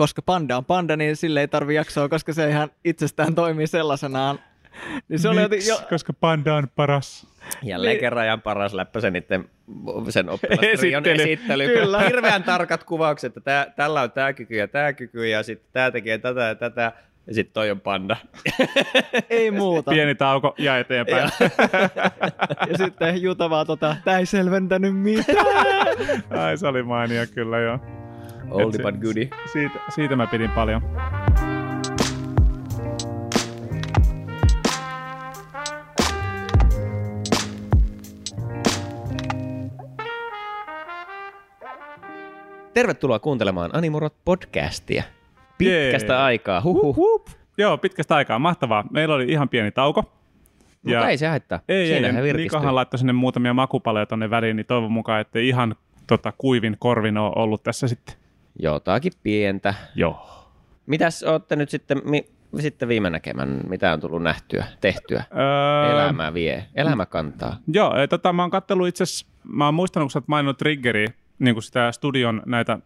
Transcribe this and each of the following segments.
koska panda on panda, niin sille ei tarvi jaksoa, koska se ihan itsestään toimii sellaisenaan. Niin se oli Miksi? jo, Koska panda on paras. Jälleen Niin. kerran ihan paras läppä sen, niiden, sen oppilastrion Esittely. esittely. Kyllä. Hirveän tarkat kuvaukset, että tää, tällä on tämä kyky ja tämä kyky ja sitten tämä tekee tätä ja tätä. Ja sitten toi on panda. ei muuta. Pieni tauko ja eteenpäin. Ja sitten Juta vaan tota, tää ei selventänyt mitään. Ai se oli mainio kyllä joo. Oldie se- but goodie. Siitä, siitä mä pidin paljon. Tervetuloa kuuntelemaan Animurot podcastia. Pitkästä Jee. aikaa. Huhhuh. Hup. Joo, pitkästä aikaa. Mahtavaa. Meillä oli ihan pieni tauko. Mutta ei se haittaa. Ei, ei, Siinähän ei. Nikohan laittoi sinne muutamia makupaleja tonne väliin, niin toivon mukaan, että ihan tota, kuivin korvin ole ollut tässä sitten. Jotakin pientä. Joo. Mitäs olette nyt sitten, mi, sitten viime näkemään? Mitä on tullut nähtyä, tehtyä? Öö, Elämä vie. Elämä kantaa. Joo, tota, mä oon kattellut itse mä oon muistanut, kun sä oot maininnut Triggeriä, niin kuin sitä studion näitä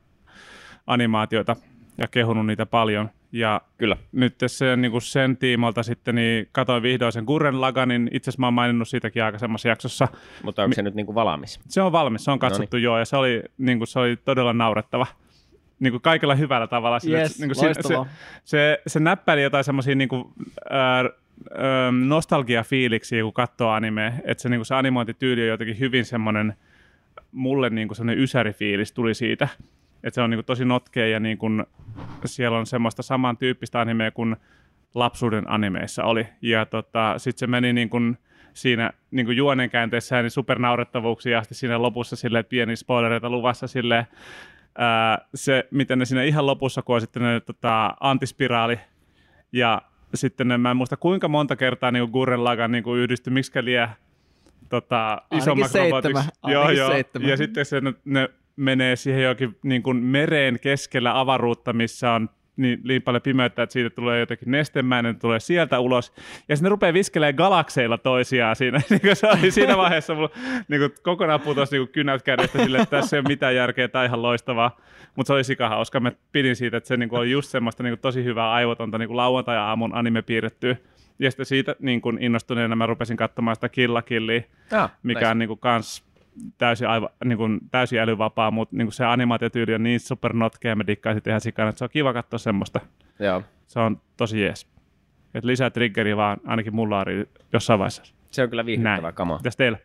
animaatioita ja kehunut niitä paljon. Ja Kyllä. nyt se, niin kuin sen tiimalta sitten, niin katoin vihdoin sen Gurren Laganin. Itse asiassa mä oon maininnut siitäkin aikaisemmassa jaksossa. Mutta onko se nyt niinku valmis? Se on valmis, se on katsottu joo, ja se oli, niin kuin, se oli todella naurettava. Niin kuin kaikella hyvällä tavalla. Sille, Yes, niin kuin, se, loistavaa. se, se näppäili jotain semmoisia niin kuin, nostalgia-fiiliksiä, kun katsoo anime. Että se, niin kuin, se animointityyli on jotenkin hyvin semmoinen, mulle niin kuin semmoinen ysärifiilis tuli siitä. Että se on niin kuin, tosi notkea ja niin kuin, siellä on semmoista samantyyppistä animea kuin lapsuuden animeissa oli. Ja tota, sitten se meni niin kuin siinä niin kuin juonen käänteessä niin supernaurettavuuksia asti siinä lopussa sille pieni spoilereita luvassa sille ää, se, miten ne siinä ihan lopussa, kun on sitten ne tota, antispiraali ja sitten ne, mä en muista kuinka monta kertaa niin Gurren Lagan niin yhdistyi, miksi liian tota, isommaksi robotiksi. Joo, joo. seitsemän. Ja sitten se, ne, ne menee siihen jokin niin kuin mereen keskellä avaruutta, missä on niin, niin paljon pimeyttä, että siitä tulee jotenkin nestemäinen, tulee sieltä ulos. Ja sitten ne rupeaa viskelemään galakseilla toisiaan siinä. Niin kuin se oli siinä vaiheessa mulla niin kuin kokonaan putosi niin kuin kynät kädestä sille, että tässä ei ole mitään järkeä, on ihan loistavaa. Mutta se oli sikahauska. Mä pidin siitä, että se niin kuin oli just semmoista niin kuin tosi hyvää aivotonta niin lauantai-aamun anime piirrettyä. Ja sitten siitä niin kuin innostuneena mä rupesin katsomaan sitä Kill la Killia, Ah, mikä on niin kuin kans täysin, aiva, niin kuin, täysin älyvapaa, mutta niin kuin se animaatiotyyli on niin super notkea ja mä dikkaisin ihan sikana, että se on kiva katsoa semmoista. Joo. Se on tosi jees. Et lisää triggeriä vaan ainakin mulla on jossain vaiheessa. Se on kyllä viihdyttävää Näin. kamaa. Mitäs teillä?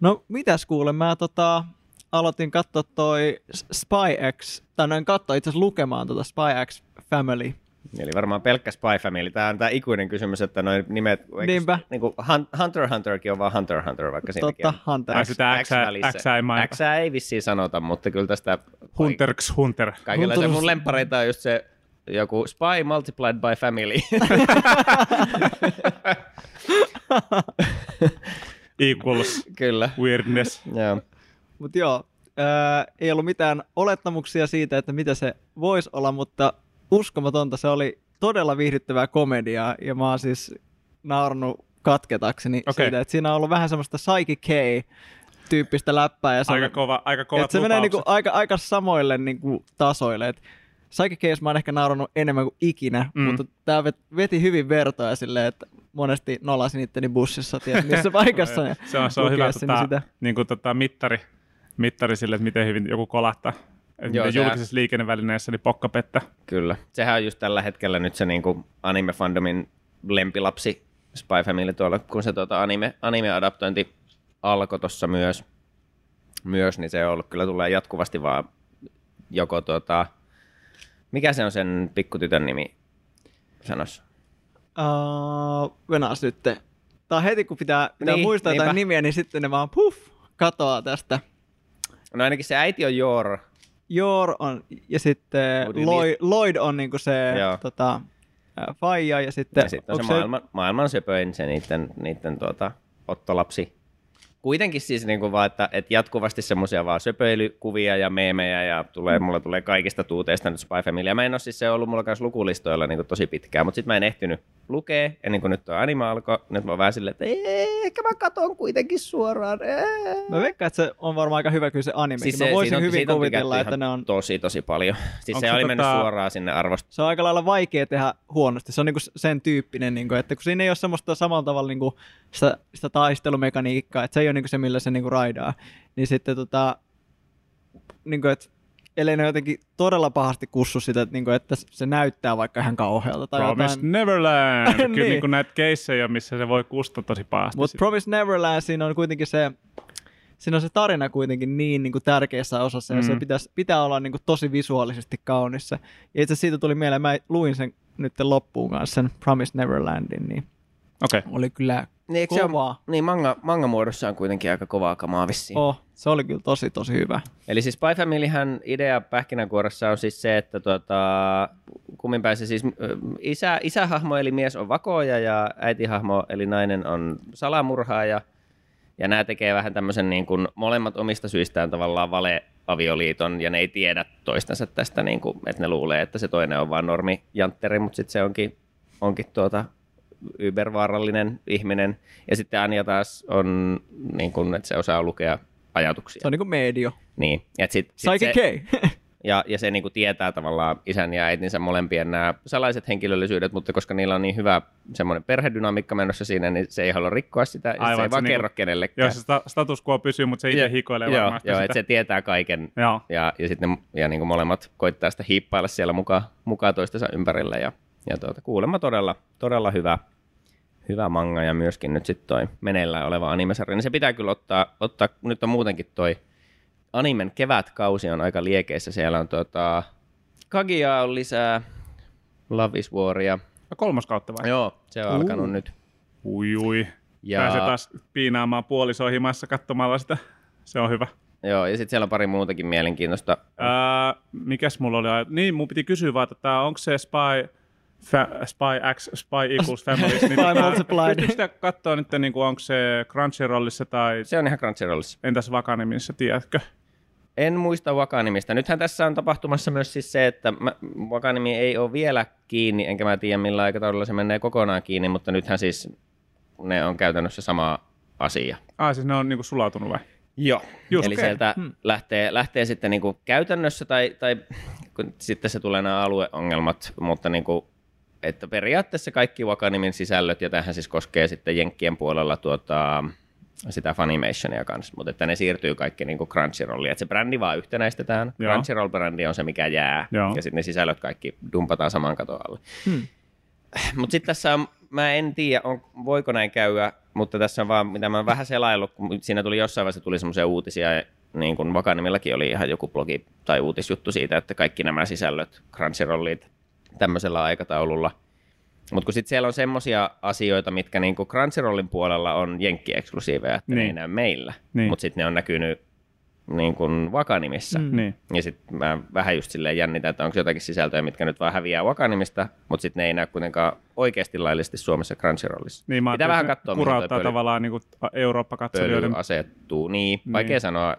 No mitäs kuule, mä tota, aloitin katsoa toi Spy X, tai noin katsoa itse asiassa lukemaan tota Spy X Family. Eli varmaan pelkkä Spy Family. Tämä on tämä ikuinen kysymys, että noin nimet... Niinpä. Niin kuin Hunter x Hunterkin on vaan Hunter x Hunter, vaikka siinäkin Totta, Hunter. X. sitä X, välissä. X ei mainita. X ei vissiin sanota, mutta kyllä tästä... Hunter x Hunter. Kaikilla se Hunter- mun lempareita on just se joku Spy multiplied by family. Equals kyllä. weirdness. Joo. Mutta joo, ää, ei ollut mitään olettamuksia siitä, että mitä se voisi olla, mutta uskomatonta se oli todella viihdyttävää komediaa, ja mä oon siis naurannut katketakseni Okei. siitä, että siinä on ollut vähän semmoista Psyche K-tyyppistä läppää, ja se, Aika, kova, aika kovat se menee niinku aika, aika samoille niinku tasoille, et Psyche Case mä oon ehkä naurannut enemmän kuin ikinä, Mm. mutta tää vet- veti hyvin vertoja silleen, että monesti nolasin itteni bussissa, tiedät, missä paikassa. ja se on, se on hyvä tota, sitä. niin kuin, tota, mittari, mittari sille, että miten hyvin joku kolahtaa. Joo, miten sehän- julkisessa liikennevälineessä niin pokkapettä. Kyllä. Sehän on just tällä hetkellä nyt se niinku anime-fandomin lempilapsi Spy Family tuolla, kun se tuota anime, anime-adaptointi alkoi tuossa myös, myös, niin se on ollut, kyllä tulee jatkuvasti vaan joko tuota, mikä se on sen pikkutytön nimi sanossa? Uh, venas nyt. Tää on heti kun pitää, pitää Niin, muistaa niinpä. jotain nimiä, niin sitten ne vaan puff, katoaa tästä. No ainakin se äiti on Jor, Jor on, ja sitten Lloyd, Lloyd on niinku se Joo. tota, ää, faija, ja sitten, ja sitten on se maailman, maailman söpöin se niiden, niiden tuota, ottolapsi. Kuitenkin siis niin kuin vaan, että, että jatkuvasti semmoisia vaan söpöilykuvia ja meemejä ja tulee, mulla tulee kaikista tuuteista nyt Spy Family. Ja mä en ole siis se ollut mulla kanssa lukulistoilla niin kuin tosi pitkään, mutta sitten mä en ehtinyt lukea ennen kuin nyt tuo anime alkoi. Nyt mä oon vähän silleen, että "Ee, ehkä mä katon kuitenkin suoraan. Ee. Mä veikkaan, että se on varmaan aika hyvä kyllä se anime. Siis Siis mä se- voisin on- hyvin on kuvitella, että ne on... Tosi, tosi paljon. Siis Onko se se oli mennyt tota- suoraan sinne arvosteluun. Se on aika lailla vaikea tehdä huonosti. Se on niinku sen tyyppinen, niinku, että kun siinä ei ole semmoista samalla tavalla niinku sitä, sitä taistelumekaniikkaa, että se ei ole niinku se, millä se niinku raidaa. Niin sitten tota, niinku, että ellei ne jotenkin todella pahasti kussu sitä, että, niinku, että se näyttää vaikka ihan kauhealta. Tai Promise jotain. Neverland. Kyllä Niin. niin kuin näitä keissejä, missä se voi kustaa tosi pahasti. Mutta Promise Neverland, siinä on kuitenkin se, siinä on se tarina kuitenkin niin, niin kuin tärkeässä osassa, ja Mm. se pitäisi, pitää olla niin kuin tosi visuaalisesti kaunissa. Ja itse siitä tuli mieleen, mä luin sen nyt loppuun kanssa, sen Promise Neverlandin, niin Okei. Okay. oli kyllä Niin, eikö se on, niin manga, manga muodossa on kuitenkin aika kovaa kamaa vissiin. Oh, se oli kyllä tosi, tosi hyvä. Eli siis Spy Familyhän idea pähkinänkuoressa on siis se, että tuota, kummin pääsi siis isä, isähahmo eli mies on vakoja ja äitihahmo eli nainen on salamurhaaja. Ja nämä tekee vähän tämmöisen niin kuin molemmat omista syistään tavallaan valeavioliiton ja ne ei tiedä toistensa tästä, niin kuin, että ne luulee, että se toinen on vaan normi jantteri, mutta sitten se onkin, onkin tuota, ybervaarallinen ihminen. Ja sitten Anja taas on, niin kuin, että se osaa lukea ajatuksia. Se on niin kuin medio. Niin, et sit, sit Psychic se, K. ja, ja se niinku tietää tavallaan isän ja äitinsä molempien nämä salaiset henkilöllisyydet, mutta koska niillä on niin hyvä semmoinen perhedynamiikka menossa siinä, niin se ei halua rikkoa sitä, ja Aivan, se ei että vaan se kerro kenellekään. Joo, se sta- status quo pysyy, mutta se itse Ja- hikoilee joo, varmasti joo, sitä. että se tietää kaiken, Joo. ja, ja sitten ne, ja niinku molemmat koittaa sitä hiippailla siellä mukaan, mukaan toistensa ympärillä, ja, ja tuota, kuulemma todella, todella hyvä, hyvä manga, ja myöskin nyt sitten toi meneillään oleva animesarja, niin se pitää kyllä ottaa, ottaa nyt on muutenkin toi animen kevätkausi on aika liekeissä. Siellä on tota, Kagia on lisää, Love is Waria. Ja kolmas kautta vai? Joo, se on Uu. alkanut nyt. Ui, ui. Ja, Pääsee taas piinaamaan puolisoa himassa katsomalla sitä. Se on hyvä. joo, ja sitten siellä on pari muutakin mielenkiintoista. Ää, mikäs mulla oli? Niin, mun piti kysyä vaan, että onko se Spy, fa, Spy X, Spy equals Families. niin Spy tota, multiplied. Pystyykö sitä katsoa nyt, niin onko se Crunchyrollissa tai Se on ihan Crunchyrollissa. entäs Vakanimissa, tiedätkö? En muista Wakanimista. Nythän tässä on tapahtumassa myös siis se, että mä, Wakanimi ei ole vielä kiinni, enkä mä tiedä millä aikataululla se menee kokonaan kiinni, mutta nythän siis ne on käytännössä sama asia. Ah, siis ne on niinku sulautunut vai? Joo. Just, Eli okei. sieltä Hmm. lähtee, lähtee sitten niin kuin käytännössä, tai, tai kun sitten se tulee nämä alueongelmat, mutta niin kuin, että periaatteessa kaikki Wakanimin sisällöt, ja tähän siis koskee sitten Jenkkien puolella tuota, sitä Funimationia kanssa, mutta että ne siirtyy kaikki niin kuin Crunchyrolliin, että se brändi vaan yhtenäistetään, Joo. Crunchyroll-brändi on se, mikä jää, Joo. ja sitten ne sisällöt kaikki dumpataan saman katon alle. Hmm. Mutta sitten tässä on, mä en tiedä, on, voiko näin käydä, mutta tässä on vaan, mitä mä oon vähän selaillut, kun siinä tuli jossain vaiheessa tuli semmoisia uutisia, niin kuin Vakanimillakin oli ihan joku blogi tai uutisjuttu siitä, että kaikki nämä sisällöt, Crunchyrollit, tämmöisellä aikataululla. Mutta kun sitten siellä on semmoisia asioita, mitkä niinku Crunchyrollin puolella on jenkki-eksklusiiveja, että ne Niin. ei näy meillä, Niin. mutta sitten ne on näkynyt niin kuin Vakanimissa. Mm. Niin. Ja sitten mä vähän just silleen jännitän, että onko jotakin sisältöjä, mitkä nyt vaan häviää Wakanimista, mutta sitten ne ei näy kuitenkaan oikeasti laillisesti Suomessa Crunchyrollissa. Niin, mä Pitää ajattelin, vähän että katsoa, Kurauttaa pöly- tavallaan niinku Eurooppa-katselijoiden... Pöly asettuu. Niin, Niin. vaikea sanoa.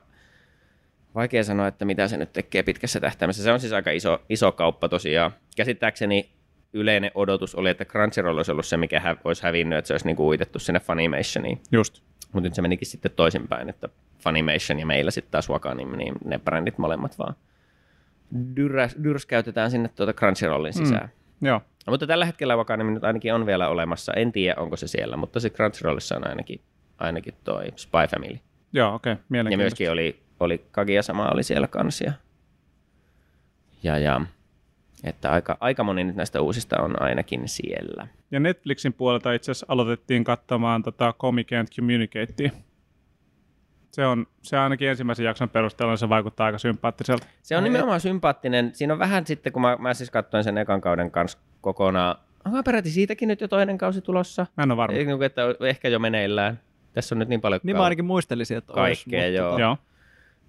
Vaikea sanoa, että mitä se nyt tekee pitkässä tähtäimessä. Se on siis aika iso, iso kauppa tosiaan. Käsittääkseni yleinen odotus oli, että Crunchyroll olisi ollut se, mikä hä- olisi hävinnyt, että se olisi niinku uitettu sinne Funimationiin. Just. Mutta nyt se menikin sitten toisinpäin, että Funimation ja meillä sitten taas Wakanim, niin ne brändit molemmat vaan dyräs, dyrskäytetään sinne tuota Crunchyrollin sisään. Mm. Joo. No, mutta tällä hetkellä Wakanim nyt ainakin on vielä olemassa. En tiedä, onko se siellä, mutta se Crunchyrollissa on ainakin, ainakin toi Spy Family. Joo, okei. Okay. Ja myöskin oli, oli Kagia sama oli siellä kanssa. Ja, ja, ja että aika, aika moni nyt näistä uusista on ainakin siellä. Ja Netflixin puolelta itse asiassa aloitettiin katsomaan tota Comic and Communicatea. Se on, se ainakin ensimmäisen jakson perusteella niin se vaikuttaa aika sympaattiselta. Se on nimenomaan sympaattinen. Siinä on vähän sitten, kun mä, mä siis katsoin sen ekan kauden kanssa kokonaan. Onko peräti siitäkin nyt jo toinen kausi tulossa? Mä en ole varma. Eikö, että ehkä jo meneillään. Tässä on nyt niin paljon Niin mä ainakin muistelisin, että olisi, Kaikkea, mutta joo. tota- Joo.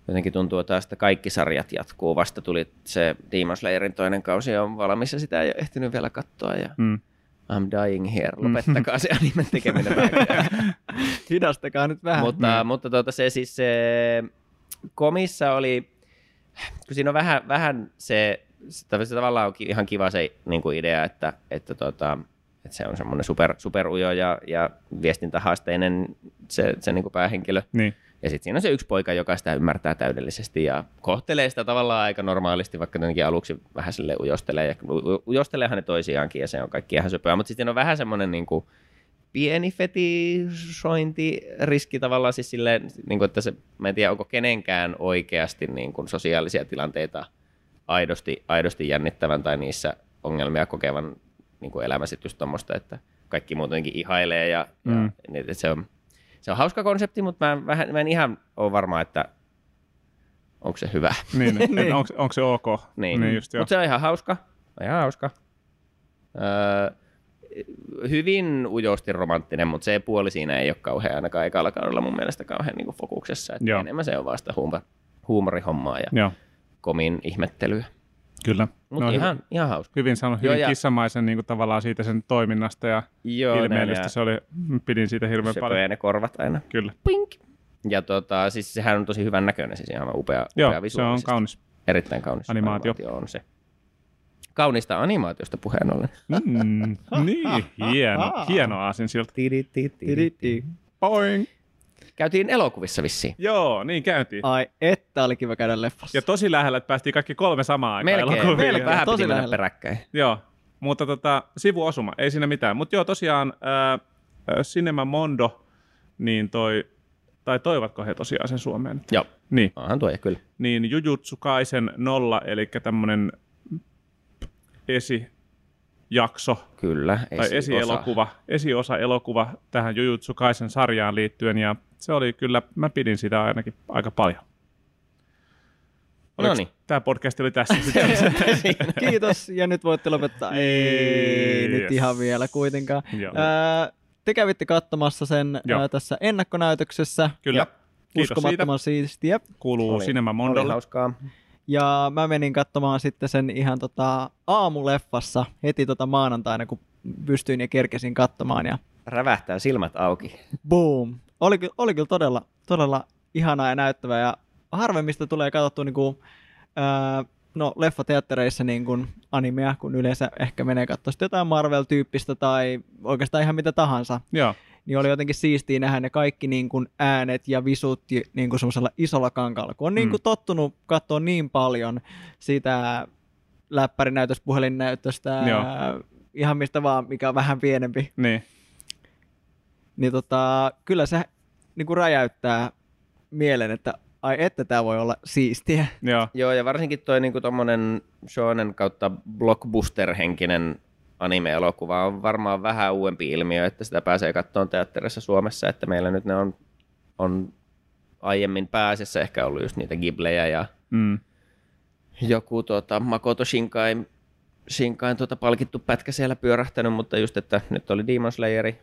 Jotenkin tuntuu taas, että kaikki sarjat jatkuu. Vasta tuli se Demon Slayerin toinen kausi on valmis ja sitä ei ole ehtinyt vielä katsoa. Ja Mm. I'm dying here. Lopettakaa se anime tekeminen. Hidastakaa nyt vähän. mutta mutta tuota, se siis se komissa oli, kun siinä on vähän, vähän se, se, se tavallaan on ihan kiva se niin kuin idea, että, että, tota, että se on semmoinen super, superujo ja, ja viestintähaasteinen se, se niin kuin päähenkilö. Niin. Ja sitten siinä on se yksi poika, joka sitä ymmärtää täydellisesti ja kohtelee sitä tavallaan aika normaalisti, vaikka tietenkin aluksi vähän sille ujostelee. Ja ujosteleehan ne toisiaankin ja se on kaikki ihan söpöä. Mutta sitten on vähän semmoinen niin kuin pieni fetisointiriski tavallaan siis silleen, niin kuin, että se, mä en tiedä, onko kenenkään oikeasti niin kuin sosiaalisia tilanteita aidosti, aidosti jännittävän tai niissä ongelmia kokevan niin kuin just tommoista, että kaikki muutenkin ihailee ja, mm. ja niin, että se on, se on hauska konsepti, mutta mä, en vähän, mä en ihan ole varma, että onko se hyvä. Niin, niin. Onko, onko se ok? Niin, niin just mutta se on ihan hauska. Ihan hauska. Öö, hyvin ujosti romanttinen, mutta se puoli siinä ei ole kauhean ainakaan ekalla kaudella mun mielestä kauhean niin fokuksessa. Että Joo. enemmän se on vasta huumor, huumorihommaa ja Joo, komin ihmettelyä. Kyllä. Mutta No, ihan, ihan hauska. hyvin sanonut, Joo, hyvin ja- kissamaisen niin kuin, tavallaan siitä sen toiminnasta ja Joo, ilmeellistä ne, se oli, pidin siitä hirveän ne, paljon. ne korvat aina. Kyllä. Pink. Ja tota, siis sehän on tosi hyvän näköinen, siis ihan upea, Joo, upea se on kaunis. Erittäin kaunis Animaatio. on se. Kaunista animaatiosta puheen ollen. Mm, niin, hieno, hieno aasin. Tididi. Boing. Käytiin elokuvissa vissiin. Joo, niin käytiin. Ai, että oli kiva käydä leffassa. Ja tosi lähellä, että päästiin kaikki kolme samaan aikaan Melkein, elokuviin. melkein. Vähän Tosi piti mennä lähellä. peräkkäin. Joo, mutta tota, sivuosuma, ei siinä mitään. Mutta joo, tosiaan ää, Cinema Mondo, niin toi, tai toivatko he tosiaan sen Suomeen? Joo, Niin, onhan tuo ja kyllä. niin Jujutsu Kaisen nolla, eli tämmönen esijakso Kyllä, tai esielokuva, esiosa elokuva tähän Jujutsu Kaisen sarjaan liittyen, ja se oli kyllä, mä pidin sitä ainakin aika paljon. No niin. Tämä podcast oli tässä. Kiitos, ja nyt voitte lopettaa. Ei, Yes. nyt ihan vielä kuitenkaan. Joo. Ää, te kävitte katsomassa sen ää, tässä ennakkonäytöksessä. Kyllä, kiitos siitä. Uskomattoman siistiä. Kuuluu Oli- Cinema Oli Mondolle. hauskaa. Ja mä menin katsomaan sitten sen ihan tota aamuleffassa heti tota maanantaina, kun pystyin ja kerkesin katsomaan. Ja Rävähtää silmät auki. boom! Oli, ky- oli kyllä todella, todella ihanaa ja näyttävää. Ja harvemmista tulee katsottua niinku, ää, no, leffateattereissa niin kuin animea, kun yleensä ehkä menee katsoa sitten jotain Marvel-tyyppistä tai oikeastaan ihan mitä tahansa. Joo, Niin oli jotenkin siistiä nähdä ne kaikki niin kuin äänet ja visut niin kuin semmoisella isolla kankaalla. Kun on niin kuin Mm. tottunut katsoa niin paljon sitä läppärinäytöstä, puhelinnäytöstä, Joo. ää, ihan mistä vaan, mikä on vähän pienempi. niin. Niin tota, kyllä se niin kuin räjäyttää mielen, että ai että tämä voi olla siistiä. Joo, Joo, ja varsinkin toi niinku tommonen shonen kautta blockbuster-henkinen anime-elokuva on varmaan vähän uudempi ilmiö, että sitä pääsee katsomaan teatterissa Suomessa, että meillä nyt ne on, on aiemmin pääasiassa ehkä ollut just niitä Ghiblejä ja mm. joku tuota, Makoto Shinkai, Shinkain tuota palkittu pätkä siellä pyörähtänyt, mutta just, että nyt oli Demon Slayeri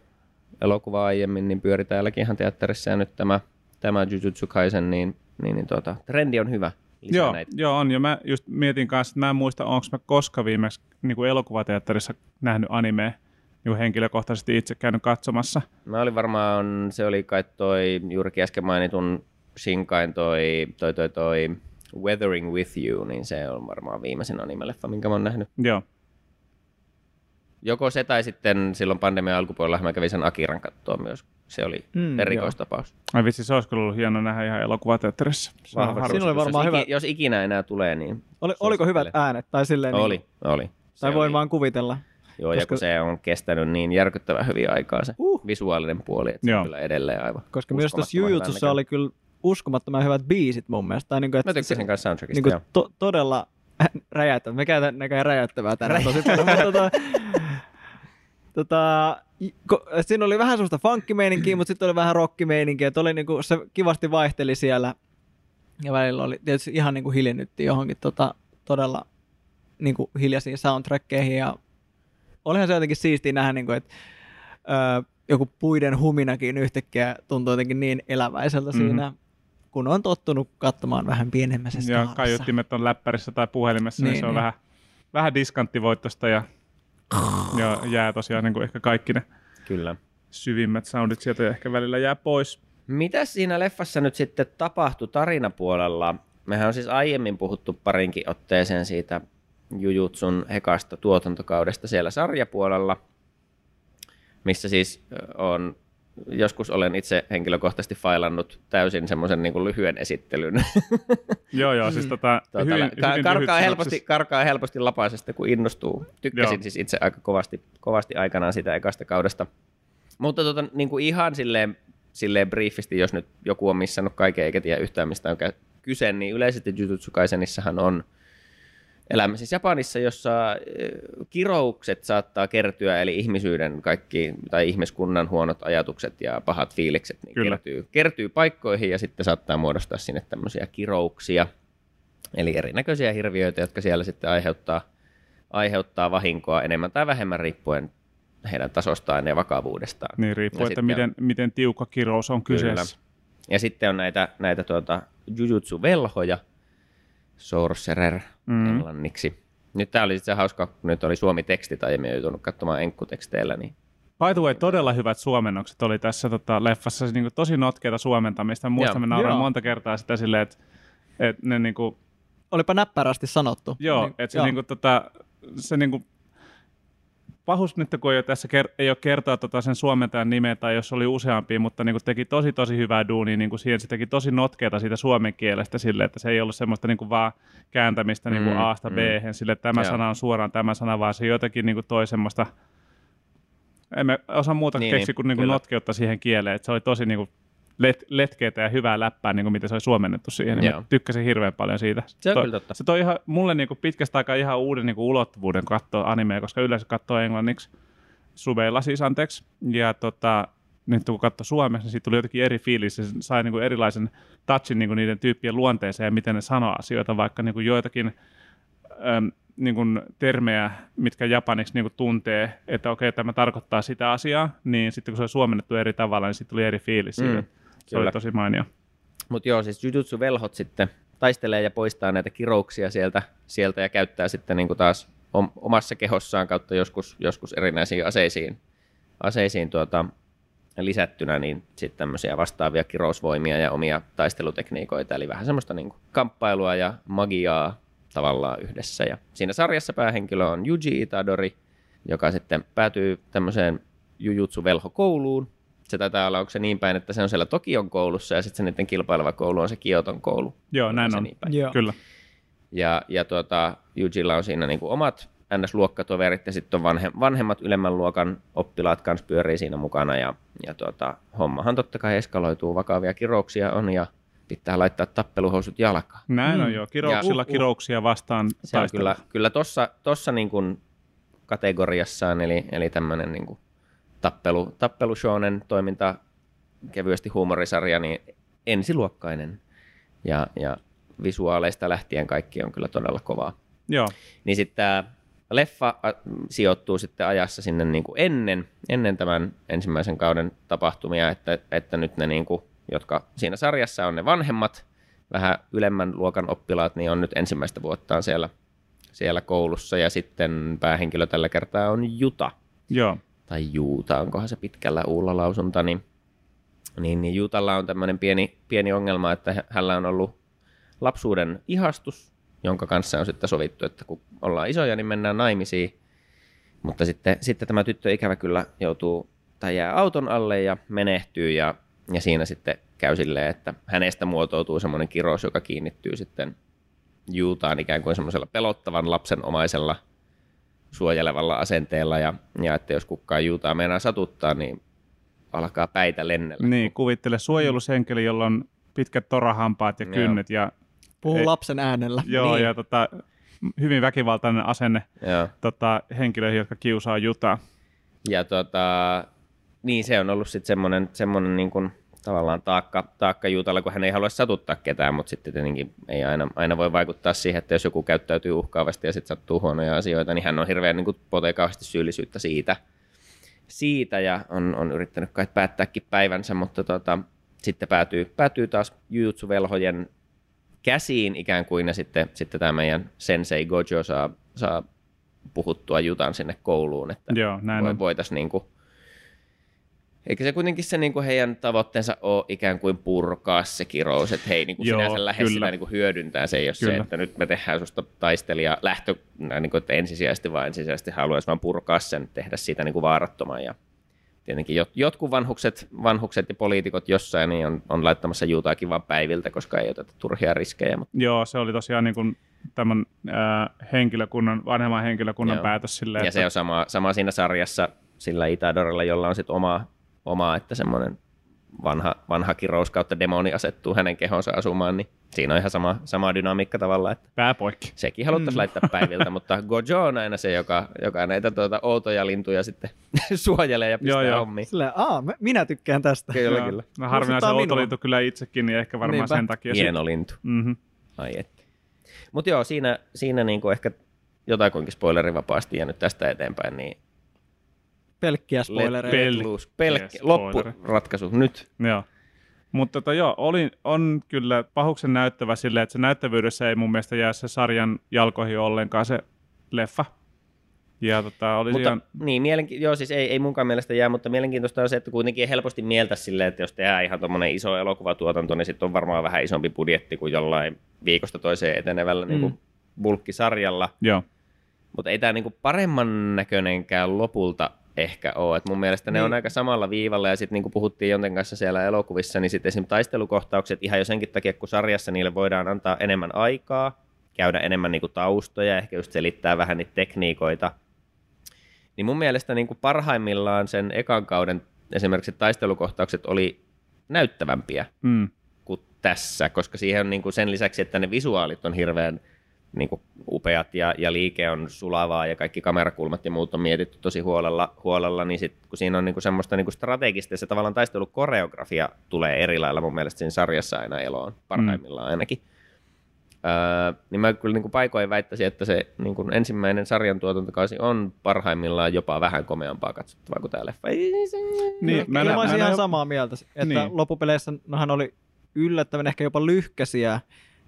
elokuva aiemmin, niin pyöri täälläkin ihan teatterissa ja nyt tämä, tämä Jujutsu Kaisen, niin, niin, niin tuota, trendi on hyvä. Lisää Joo, näitä. joo, on. Ja mä just mietin kanssa, että mä en muista, onko mä koska viimeksi niin kuin elokuvateatterissa nähnyt animea niin henkilökohtaisesti itse käynyt katsomassa. Mä olin varmaan, se oli kai toi juurikin äsken mainitun Shinkain toi, toi, toi, toi Weathering With You, niin se on varmaan viimeisin anime-leffa, minkä mä oon nähnyt. Joo, Joko se tai sitten silloin pandemian alkupuolella mä kävin sen Akiran kattoa myös. Se oli Mm, erikoistapaus. Ai vitsi, se olisi kyllä ollut hieno nähdä ihan elokuvateatterissa. Se. Siinä oli Jos varmaan iki, hyvä- Jos ikinä enää tulee, niin Oli, oliko hyvät äänet? Tai silleen, niin- Oli, oli. Se tai voin oli. vaan kuvitella. Joo, ja koska- kun se on kestänyt niin järkyttävän hyvin aikaa se Uh. visuaalinen puoli, että se Joo. on kyllä edelleen aivan Koska myös tuossa Jujutsussa oli kyllä uskomattoman hyvät biisit mun mielestä. Tai niin kuin, että Mä tykkäsin kanssa soundtrackista, niin kuin to, todella räjäyttävää. Me käytän näköjään räjäyttävää tänään tosi paljon. tota, siinä oli vähän semmoista funkkimeininkiä, mutta sitten oli vähän rockimeininkiä. Että oli niinku, se kivasti vaihteli siellä. Ja välillä oli tietysti ihan niinku hiljennytti johonkin tota, todella niinku hiljaisiin soundtrackkeihin. Ja olihan se jotenkin siistiä nähdä, niinku, että ö, joku puiden huminakin yhtäkkiä tuntuu jotenkin niin eläväiseltä Mhm. mm-hmm. siinä, kun on tottunut katsomaan vähän pienemmässä Ja skaalassa. kaiuttimet on läppärissä tai puhelimessa, niin, Niin, se on niin. vähän, vähän diskanttivoittosta ja ja jää tosiaan niin kuin ehkä kaikki ne Kyllä. syvimmät soundit sieltä ja ehkä välillä jää pois. Mitä siinä leffassa nyt sitten tapahtui tarinapuolella? Mehän on siis aiemmin puhuttu parinkin otteeseen siitä Jujutsun hekasta tuotantokaudesta siellä sarjapuolella, missä siis on joskus olen itse henkilökohtaisesti failannut täysin semmoisen niin lyhyen esittelyn. joo, joo, siis tota, tuota, hyvin, ka- hyvin karkaa, helposti, karkaa helposti lapaisesta, kun innostuu. Tykkäsin joo. siis itse aika kovasti, kovasti aikanaan sitä ekasta kaudesta. Mutta tota, niin kuin ihan silleen, silleen briefisti, jos nyt joku on missannut kaiken eikä tiedä yhtään mistä on kyse, niin yleisesti Jujutsu Kaisenissahan on – elämme siis Japanissa, jossa kiroukset saattaa kertyä, eli ihmisyyden kaikki, tai ihmiskunnan huonot ajatukset ja pahat fiilikset niin kertyy, kertyy paikkoihin ja sitten saattaa muodostaa sinne tämmöisiä kirouksia, eli erinäköisiä hirviöitä, jotka siellä sitten aiheuttaa, aiheuttaa vahinkoa enemmän tai vähemmän riippuen heidän tasostaan ja vakavuudestaan. Niin, riippuu, että miten, on, miten tiukka kirous on kyseessä. Kyllä. Ja sitten on näitä, näitä tuota, jujutsu-velhoja, sorcerer mm. englanniksi. Nyt tämä oli se hauska, kun nyt oli suomi-tekstit aiemmin joutunut katsomaan enkkuteksteillä, niin By the way, todella hyvät suomennokset oli tässä tota, leffassa, niin kuin, tosi notkeita suomentamista. Muistan, me nauroin monta kertaa sitä silleen, että, että ne niin kuin... Olipa näppärästi sanottu. Joo, niin, että se, niin kuin, tota, se niin kuin, pahus nyt, kun ei ole tässä ker- ei ole kertoa tota sen suomentajan nimeä tai jos oli useampi, mutta niin kuin teki tosi tosi hyvää duunia, niin kuin siihen se teki tosi notkeita siitä suomen kielestä sille, että se ei ollut semmoista niin kuin vaan kääntämistä niin kuin mm, A-sta mm. B-hen, sille että tämä Joo. sana on suoraan tämä sana, vaan se jotenkin niin kuin toi semmoista, emme osaa muuta niin, keksiä kuin, niin kuin notkeutta siihen kieleen, että se oli tosi niin kuin let, letkeitä ja hyvää läppää, niin kuin miten se oli suomennettu siihen. Niin tykkäsin hirveän paljon siitä. Se on toi, kyllä totta. Se toi ihan, mulle niin kuin pitkästä aikaa ihan uuden niin kuin ulottuvuuden katsoa animea, koska yleensä katsoo englanniksi subeilla siis anteeksi. Ja tota, nyt kun katsoi Suomessa, niin siitä tuli jotenkin eri fiilis. Se sai niin kuin erilaisen touchin niin kuin niiden tyyppien luonteeseen ja miten ne sanoo asioita, vaikka niin kuin joitakin äm, niin kuin termejä, mitkä japaniksi niin kuin tuntee, että okei, tämä tarkoittaa sitä asiaa, niin sitten kun se on suomennettu eri tavalla, niin sitten tuli eri fiilis mm. Se Kyllä. oli tosi mainio. Mutta joo, siis Jujutsu-velhot sitten taistelee ja poistaa näitä kirouksia sieltä, sieltä ja käyttää sitten niin kuin taas omassa kehossaan kautta joskus, joskus erinäisiin aseisiin, aseisiin tuota, lisättynä niin sitten tämmöisiä vastaavia kirousvoimia ja omia taistelutekniikoita, eli vähän semmoista niin kuin kamppailua ja magiaa tavallaan yhdessä. Ja siinä sarjassa päähenkilö on Yuji Itadori, joka sitten päätyy tämmöiseen Jujutsu-velho-kouluun, se taitaa olla, onko se niin päin, että se on siellä Tokion koulussa ja sitten se niiden kilpaileva koulu on se Kioton koulu. Joo, näin on, niin päin. Joo. kyllä. Ja, ja tuota, Yujilla on siinä niin kuin omat NS-luokkatoverit ja sitten on vanhe, vanhemmat ylemmän luokan oppilaat kanssa pyörii siinä mukana ja, ja tuota, hommahan totta kai eskaloituu, vakavia kirouksia on ja pitää laittaa tappeluhousut jalkaan. Näin on mm. jo, kirouksilla ja, kirouksia vastaan Se on kyllä, kyllä tossa, tossa niin kuin kategoriassaan, eli, eli tämmöinen niin kuin tappelu, tappelu shonen toiminta, kevyesti huumorisarja, niin ensiluokkainen. Ja, ja visuaaleista lähtien kaikki on kyllä todella kovaa. Joo. Niin sitten tämä leffa sijoittuu sitten ajassa sinne niin kuin ennen, ennen tämän ensimmäisen kauden tapahtumia, että, että nyt ne, niin kuin, jotka siinä sarjassa on ne vanhemmat, vähän ylemmän luokan oppilaat, niin on nyt ensimmäistä vuottaan siellä, siellä koulussa, ja sitten päähenkilö tällä kertaa on Juta. Joo tai Juuta, onkohan se pitkällä uulla lausunta, niin, niin, niin Juutalla on tämmöinen pieni, pieni ongelma, että hänellä on ollut lapsuuden ihastus, jonka kanssa on sitten sovittu, että kun ollaan isoja, niin mennään naimisiin. Mutta sitten, sitten tämä tyttö ikävä kyllä joutuu tai jää auton alle ja menehtyy ja, ja siinä sitten käy silleen, että hänestä muotoutuu semmoinen kirous, joka kiinnittyy sitten Juutaan ikään kuin semmoisella pelottavan lapsenomaisella suojelevalla asenteella ja, ja että jos kukaan juutaa meinaa satuttaa, niin alkaa päitä lennellä. Niin, kuvittele suojelusenkeli, jolla on pitkät torahampaat ja kynnet. Ja, Puhuu ei, lapsen äänellä. Joo, niin. ja tota, hyvin väkivaltainen asenne tota, henkilöihin, jotka kiusaa jutaa. Ja tota, niin se on ollut sitten semmoinen, semmoinen niin kuin, tavallaan taakka, taakka Juutalla, kun hän ei halua satuttaa ketään, mutta sitten tietenkin ei aina, aina voi vaikuttaa siihen, että jos joku käyttäytyy uhkaavasti ja sitten sattuu huonoja asioita, niin hän on hirveän niin potee kauheasti syyllisyyttä siitä, siitä ja on, on yrittänyt kai päättääkin päivänsä, mutta tota, sitten päätyy, päätyy taas puhuttua Jutan sinne kouluun, että Joo, näin voi, voitaisiin niin kuin, eikä se kuitenkin se niin kuin heidän tavoitteensa ole ikään kuin purkaa se kirous, että hei niin kuin Joo, sinänsä lähde kyllä. sitä niin kuin hyödyntää, se ei ole se, Kyllä. että nyt me tehdään susta taistelija lähtö, niin kuin, että ensisijaisesti vaan ensisijaisesti haluaisi vaan purkaa sen, tehdä siitä niin kuin vaarattoman ja tietenkin jot, jotkut vanhukset, vanhukset ja poliitikot jossain niin on, on laittamassa juutaakin vaan päiviltä, koska ei oteta turhia riskejä, mutta Joo, se oli tosiaan niin kuin tämän ää, henkilökunnan, vanhemman henkilökunnan Joo. päätös silleen, ja että se on sama, sama siinä sarjassa sillä Itadorilla, jolla on sitten oma, oma, että semmoinen vanha, vanha kirous kautta demoni asettuu hänen kehonsa asumaan, niin siinä on ihan sama, sama dynamiikka tavalla, että pääpoikki. sekin haluttaisiin mm. laittaa päiviltä, mutta Gojo on aina se, joka, joka näitä tuota, outoja lintuja sitten suojelee ja pistää Joo, joo. hommiin. Silleen, aa, mä- minä tykkään tästä. Kyllä, Joo. kyllä. No harvinaisen minua. outoliitto kyllä itsekin, niin ehkä varmaan Niinpä. sen takia. Hieno lintu. Mm-hmm. Ai että. Mutta joo, siinä, siinä niinku ehkä jotakuinkin spoilerivapaasti ja nyt tästä eteenpäin, niin Pelkkiä spoilereita. Pel-. Pelkkä, Yes, loppuratkaisu nyt. Joo. Mutta tota, joo, oli, on kyllä pahuksen näyttävä silleen, että se näyttävyydessä ei mun mielestä jää se sarjan jalkoihin ollenkaan se leffa. Ja tota, oli Mutta ihan, niin, mielenki- joo, siis ei, ei munkaan mielestä jää, mutta mielenkiintoista on se, että kuitenkin helposti mieltä silleen, että jos tehdään ihan tuommoinen iso elokuvatuotanto, niin sitten on varmaan vähän isompi budjetti kuin jollain viikosta toiseen etenevällä mm. niin kuin bulkkisarjalla. joo, Mutta ei tämä niinku paremman näköinenkään lopulta ehkä ole. Et mun mielestä ne Niin. on aika samalla viivalla, ja sitten niin kuin puhuttiin Jonten kanssa siellä elokuvissa, niin sitten esimerkiksi taistelukohtaukset ihan jo senkin takia, kun sarjassa niille voidaan antaa enemmän aikaa, käydä enemmän niinku taustoja, ehkä just selittää vähän niitä tekniikoita, niin mun mielestä niinku parhaimmillaan sen ekan kauden esimerkiksi taistelukohtaukset oli näyttävämpiä mm, kuin tässä, koska siihen on niin kuin sen lisäksi, että ne visuaalit on hirveän niin kuin upeat ja, ja liike on sulavaa ja kaikki kamerakulmat ja muut on mietitty tosi huolella, huolella niin sit, kun siinä on niin kuin semmoista niin kuin strategista ja se tavallaan taistelukoreografia tulee eri lailla mun mielestä siinä sarjassa aina eloon, parhaimmillaan ainakin. Öö, niin mä kyllä niin kuin paikoin väittäisin, että se niin kuin ensimmäinen sarjan tuotantokausi on parhaimmillaan jopa vähän komeampaa katsottavaa kuin tämä leffa. Niin, Ehkä mä mä, nä- mä olisin mä ihan samaa mieltä, että Niin. loppupeleissä nohan oli yllättävän ehkä jopa lyhkäisiä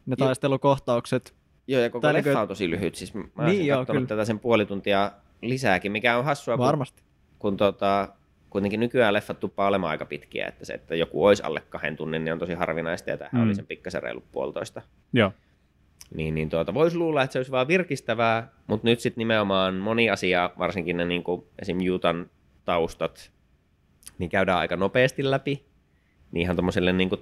ne taistelukohtaukset. Joo, ja koko Tai leffa on tosi lyhyt. Siis mä Niin, joo, kyllä. tätä sen puoli tuntia lisääkin, mikä on hassua, kun, Varmasti. kun tota, kuitenkin nykyään leffat tuppaa olemaan aika pitkiä, että se, että joku olisi alle kahden tunnin, niin on tosi harvinaista, ja tämähän Mm. oli sen pikkasen reilu puolitoista. joo, Niin, niin tuota, voisi luulla, että se olisi vaan virkistävää, mutta nyt sitten nimenomaan moni asia, varsinkin ne niin kuin esim. Jutan taustat, niin käydään aika nopeasti läpi. Niin ihan tuommoiselle niin kuin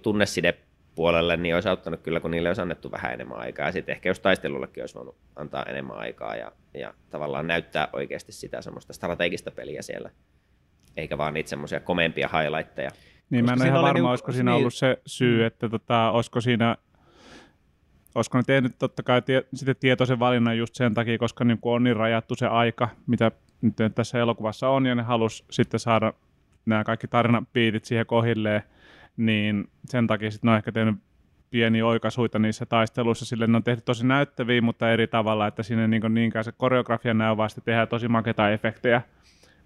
tunnesidepuolelle niin olisi auttanut kyllä, kun niille olisi annettu vähän enemmän aikaa. Ja sitten ehkä jos taistelullekin olisi voinut antaa enemmän aikaa ja, ja tavallaan näyttää oikeasti sitä semmoista strategista peliä siellä. Eikä vaan niitä semmoisia komeampia highlightteja. Niin mä en Koska ole ihan varma, niinku- olisiko siinä niin. ollut se syy, että tota, olisiko siinä olisiko ne tehnyt totta kai tie, sitten tietoisen valinnan just sen takia, koska niin kuin on niin rajattu se aika, mitä nyt tässä elokuvassa on, ja ne halus sitten saada nämä kaikki tarinapiitit siihen kohilleen, niin sen takia sitten ne on ehkä tehnyt pieniä oikaisuita niissä taisteluissa, sille ne on tehty tosi näyttäviä, mutta eri tavalla, että siinä ei niin niinkään se koreografia näy, vaan sitten tehdään tosi makeita efektejä,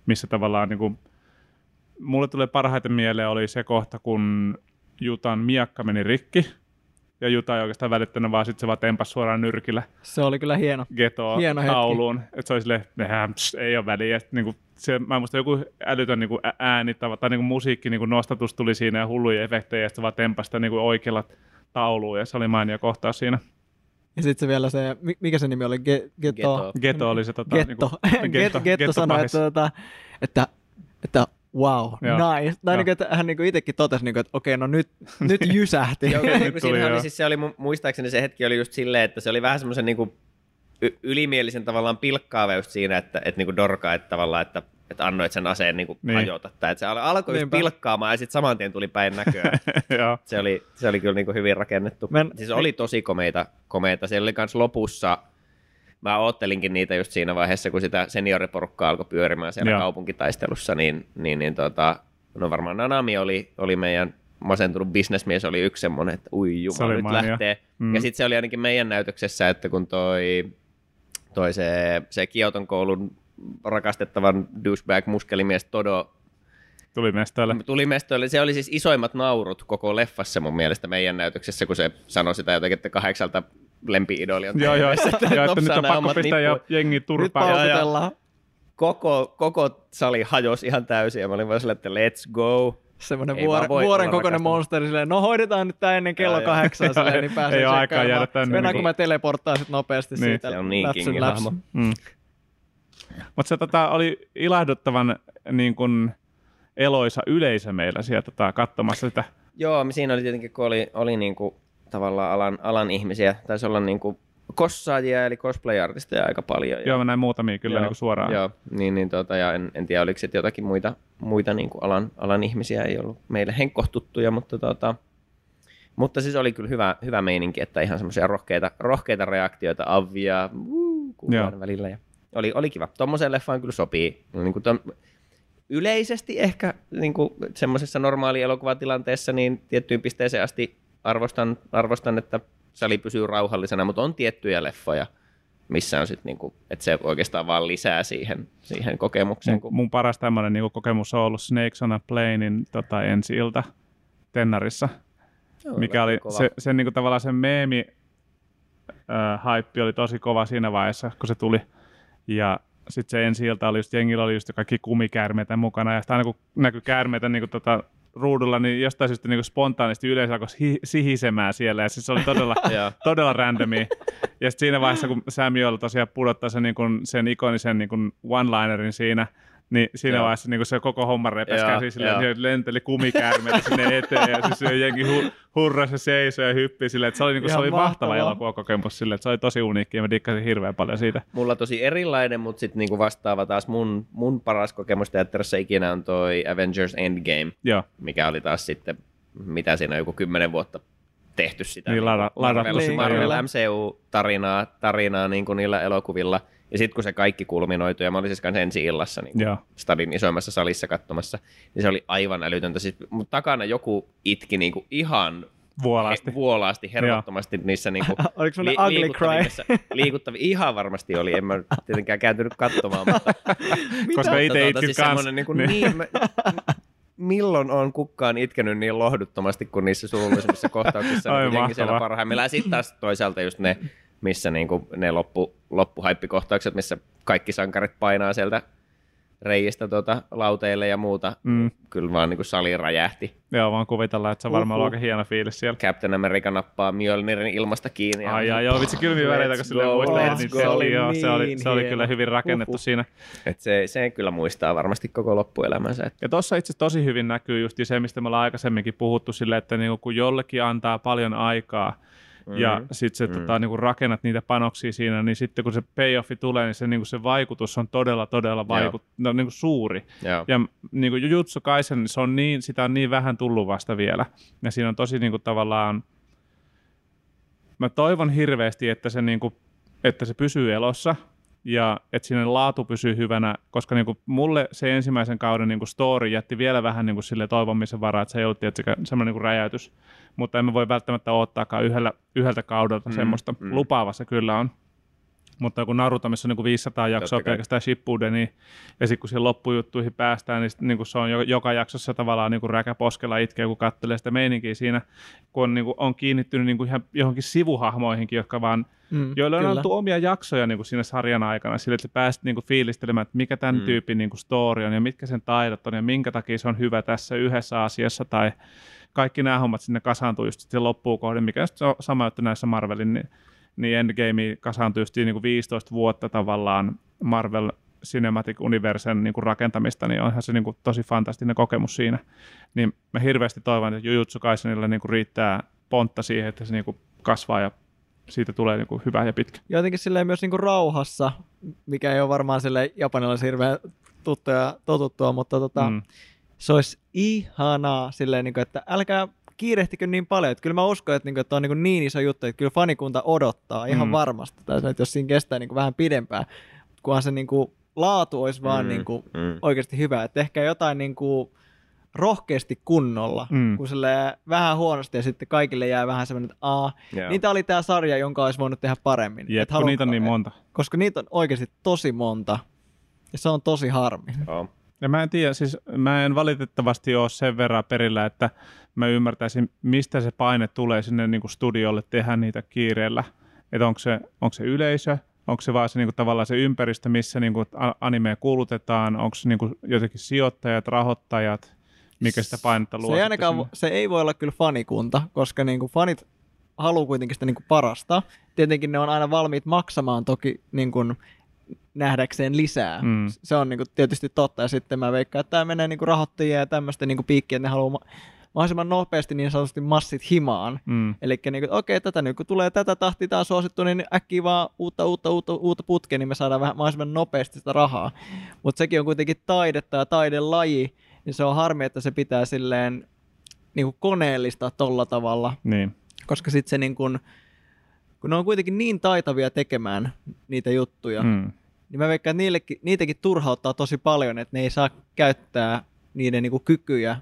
missä tavallaan niin kuin, mulle tulee parhaiten mieleen oli se kohta, kun Jutan miakka meni rikki, ja Juta ei oikeastaan välittänyt, vaan sitten se vaan tempas suoraan nyrkillä Se oli kyllä hieno. getoa Hieno hetki. tauluun. Että se oli silleen, "Nehän, pss, ei ole väliä. Ja sit niinku, se, mä muistan joku älytön niinku ä- ääni tai, tai niinku musiikki niinku nostatus tuli siinä ja hulluja efektejä ja sitten vaan tempasta niinku oikealla tauluun ja se oli mainio kohtaus siinä. Ja sitten se vielä se, mi- mikä se nimi oli? Ge- Getto. Geto. Geto oli se tota, Getto. niinku, Getto, Getto sanoi, että, tota, että, että wow, Joo. nice. Tai niin kuin, että hän niin itsekin totesi, niin kuin, että okei, no nyt, nyt jysähti. Joo, Nyt tuli oli, siis se oli mu- muistaakseni se hetki oli just silleen, että se oli vähän semmoisen niinku y- ylimielisen tavallaan pilkkaava just siinä, että et niinku dorka, että tavallaan, että että annoit sen aseen niinku Niin. hajota. Tai että se al- alkoi just pilkkaamaan ja sitten saman tien tuli päin näköä. Se, oli, se oli kyllä niinku hyvin rakennettu. Men- siis oli tosi komeita, komeita. Siellä oli kans lopussa, mä oottelinkin niitä just siinä vaiheessa, kun sitä senioriporukkaa alkoi pyörimään siellä Joo. kaupunkitaistelussa, niin, niin, niin tota, no varmaan Nanami oli, oli meidän masentunut bisnesmies oli yksi semmoinen, että ui Se jumala, oli nyt mainio. lähtee. Mm. Ja sitten se oli ainakin meidän näytöksessä, että kun toi, toi se, se Kioton koulun rakastettavan douchebag muskelimies Todo Tuli mestoille. tuli mestoille. Se oli siis isoimmat naurut koko leffassa mun mielestä meidän näytöksessä, kun se sanoi sitä jotenkin, että kahdeksalta lempi-idoli on Joo, joo, TV:ssä, joo, että nyt on pakko pistää jo nippuun. jengi Nyt turpaan. paukutellaan. Koko, koko sali hajosi ihan täysin ja mä olin vaan silleen, että let's go. Semmoinen vaan vuoren, kokoinen monsteri silleen, no hoidetaan nyt tää ennen kello kahdeksan silleen, niin pääsee ei oo aikaa jäädä tänne. Mennään, kun Niin. mä teleporttaan sit nopeasti Niin. siitä. Se on niin kingin hahmo. Mm. Mutta se tota, oli ilahduttavan niin kun, eloisa yleisö meillä siellä tota, katsomassa sitä. Joo, siinä oli tietenkin, kun oli, oli niinku, tavallaan alan, alan ihmisiä, taisi olla niinku kossaajia eli cosplay-artisteja aika paljon. Joo, mä näin muutamia kyllä Joo, niin suoraan. Joo, niin, niin tota, ja en, en tiedä, oliko sitten jotakin muita, muita niin kuin alan, alan ihmisiä, ei ollut meille henkkohtuttuja, mutta, tota, mutta siis oli kyllä hyvä, hyvä meininki, että ihan semmoisia rohkeita, rohkeita reaktioita avia wuu, kuullaan välillä. Ja oli, oli kiva. Tuommoiseen leffaan kyllä sopii. Niin kuin ton, yleisesti ehkä niin kuin semmoisessa normaali elokuvatilanteessa niin tiettyyn pisteeseen asti arvostan, arvostan, että sali pysyy rauhallisena, mutta on tiettyjä leffoja, missä on sitten, niinku, että se oikeastaan vaan lisää siihen, siihen kokemukseen. Mun, Kun... mun paras tämmöinen niin kokemus on ollut Snakes on a Planein tota, ensi ilta Tennarissa, mikä oli kova. se, sen niin kuin, tavallaan sen meemi hype oli tosi kova siinä vaiheessa, kun se tuli. Ja sitten se ensi ilta oli just, jengillä oli just kaikki kumikäärmeitä mukana, ja sitten aina kun näkyi käärmeitä niin kuin, tota, ruudulla, niin jostain syystä niin spontaanisti yleisö alkoi hi- sihisemään siellä, ja siis se oli todella, todella randomia. Ja sitten siinä vaiheessa, kun Samuel tosiaan pudottaa sen, niin kun, sen ikonisen niin kun one-linerin siinä, niin siinä Joo. vaiheessa niin se koko homma repesi Joo, käsi silleen, että lenteli kumikäärmeitä sinne eteen, ja siis se jengi hu- hurrasi ja seisoi ja hyppi silleen, että se oli, niin kuin, se oli mahtava mahtavaa. elokuvakokemus silleen, että se oli tosi uniikki, ja mä dikkasin hirveän paljon siitä. Mulla tosi erilainen, mutta sitten niinku vastaava taas mun, mun paras kokemus teatterissa ikinä on toi Avengers Endgame, Joo, mikä oli taas sitten, mitä siinä on joku kymmenen vuotta tehty sitä. Niin, lada- ladattu Marvel, Marvel. MCU-tarinaa tarinaa niin kuin niillä elokuvilla. Ja sitten kun se kaikki kulminoitui, ja mä olin siis kanssa ensi illassa niin Joo. stadin isoimmassa salissa katsomassa, niin se oli aivan älytöntä. Siis, mutta takana joku itki niin kuin ihan vuolaasti. he, vuolaasti, hervottomasti niissä niin kuin, Oliko semmoinen ugly cry? liikuttavia, ihan varmasti oli, en mä tietenkään kääntynyt katsomaan, mutta Koska itse Tota, itkin siis kans. semmonen Niin kuin, niin. niin, mä, milloin on kukkaan itkenyt niin lohduttomasti kuin niissä surullisimmissa kohtauksissa, Ai niin jengi siellä parhaimmillaan. Ja sitten taas toisaalta just ne, missä niinku ne loppu, loppuhaippikohtaukset, missä kaikki sankarit painaa sieltä reijistä tuota, lauteille ja muuta. Mm. Kyllä vaan niinku sali räjähti. Joo, vaan kuvitellaan, että se on varmaan Uhuh. ollut aika hieno fiilis siellä. Captain America nappaa Mjolnirin ilmasta kiinni. ja- Ai, ai, joo, vitsi kylmiä väreitä, kun silleen go, muistelee, let's niin go. se oli, joo, se oli, Niin se oli kyllä hyvin rakennettu Uhuh. siinä. Et se, se kyllä muistaa varmasti koko loppuelämänsä. Et Ja tuossa itse tosi hyvin näkyy just se, mistä me ollaan aikaisemminkin puhuttu sille, että niinku, kun jollekin antaa paljon aikaa mm. ja sitten se mm. tota, niinku, rakennat niitä panoksia siinä, niin sitten kun se payoffi tulee, niin se, niinku, se vaikutus on todella, todella vaikut, no, niinku, suuri. Joo. Ja niin kuin Jujutsu Kaisen, se on niin, sitä on niin vähän tullut vasta vielä. Ja siinä on tosi niin kuin, tavallaan, mä toivon hirveästi, että se, niin kuin, että se pysyy elossa ja että siinä laatu pysyy hyvänä, koska niin kuin, mulle se ensimmäisen kauden niin kuin story jätti vielä vähän niin kuin, sille toivomisen varaa, että se ei ollut tietysti semmoinen niin kuin räjäytys, mutta emme voi välttämättä odottaakaan yhdellä, yhdeltä kaudelta Mm, mm, semmoista. mm. Mm. Lupaava se kyllä on. Mutta kun Naruto, missä on niin kuin 500 jaksoa Totta kai. pelkästään Shippuden, niin, ja sitten kun siihen loppujuttuihin päästään, niin, sit, niin kuin se on jo, joka jaksossa tavallaan niin kuin räkä poskella itkee, kun katselee sitä meininkiä siinä, kun on, niin kuin, on kiinnittynyt niin kuin ihan johonkin sivuhahmoihinkin, jotka vaan, Mm, joille on kyllä. annettu omia jaksoja niin kuin siinä sarjan aikana, sillä että sä pääset niin kuin fiilistelemään, että mikä tämän Mm. tyypin niin kuin story on ja mitkä sen taidot on ja minkä takia se on hyvä tässä yhdessä asiassa tai kaikki nämä hommat sinne kasaantuu just sitten loppuun kohden, mikä on sama juttu näissä Marvelin, niin, niin Endgame kasaantui just niin kuin 15 vuotta tavallaan Marvel Cinematic Universen niin kuin rakentamista, niin onhan se niin kuin tosi fantastinen kokemus siinä. Niin mä hirveästi toivon, että Jujutsu Kaisenilla niin kuin riittää pontta siihen, että se niin kuin kasvaa ja siitä tulee niin kuin hyvä ja pitkä. Jotenkin silleen myös niinku rauhassa, mikä ei ole varmaan sille japanilaisille hirveän tuttua ja totuttua, mutta tota, mm. Se olisi ihanaa silleen, niinku, että älkää kiirehtikö niin paljon. Että kyllä mä uskon, että, niinku, että on niinku niin iso juttu, että kyllä fanikunta odottaa ihan Mm. varmasti. Tai että jos siinä kestää niinku vähän pidempään, kunhan se niinku laatu olisi vaan Mm, niinku mm. oikeasti hyvä. Että ehkä jotain niinku rohkeasti kunnolla, Mm. kun silleen vähän huonosti ja sitten kaikille jää vähän semmoinen, että aa, Joo. niin tää oli tää sarja, jonka olisi voinut tehdä paremmin. Jep, Et kun niitä on niin monta. Koska niitä on oikeasti tosi monta. Ja se on tosi harmi. Joo. Ja mä en tiedä, siis mä en valitettavasti ole sen verran perillä, että mä ymmärtäisin, mistä se paine tulee sinne niin kuin studiolle tehdä niitä kiireellä. että onko se, onko se yleisö, onko se vaan se niinku, tavallaan se ympäristö, missä niinku, a- animea kuulutetaan, onko se niinku, jotenkin sijoittajat, rahoittajat, mikä sitä painetta luo. Se ei, ainakaan, sinne? se ei voi olla kyllä fanikunta, koska niinku fanit haluaa kuitenkin sitä niinku parasta. Tietenkin ne on aina valmiit maksamaan toki niinku nähdäkseen lisää. Mm. Se on niinku tietysti totta. Ja sitten mä veikkaan, että tämä menee niinku rahoittajia ja tämmöistä niinku piikkiä, että ne haluaa ma- mahdollisimman nopeasti niin sanotusti massit himaan. Mm. Eli niin okei, okay, tätä nyt kun tulee tätä tahtia, tämä on suosittu, niin äkkiä vaan uutta, uutta, uutta, uutta putkea, niin me saadaan vähän mahdollisimman nopeasti sitä rahaa. Mutta sekin on kuitenkin taidetta ja taidelaji, niin se on harmi, että se pitää silleen niin kuin koneellistaa tolla tavalla, Niin. koska sitten se niin kuin, kun ne on kuitenkin niin taitavia tekemään niitä juttuja, mm. Niin mä veikkaan, että niillekin, niitäkin turhauttaa tosi paljon, että ne ei saa käyttää niiden niin kuin kykyjä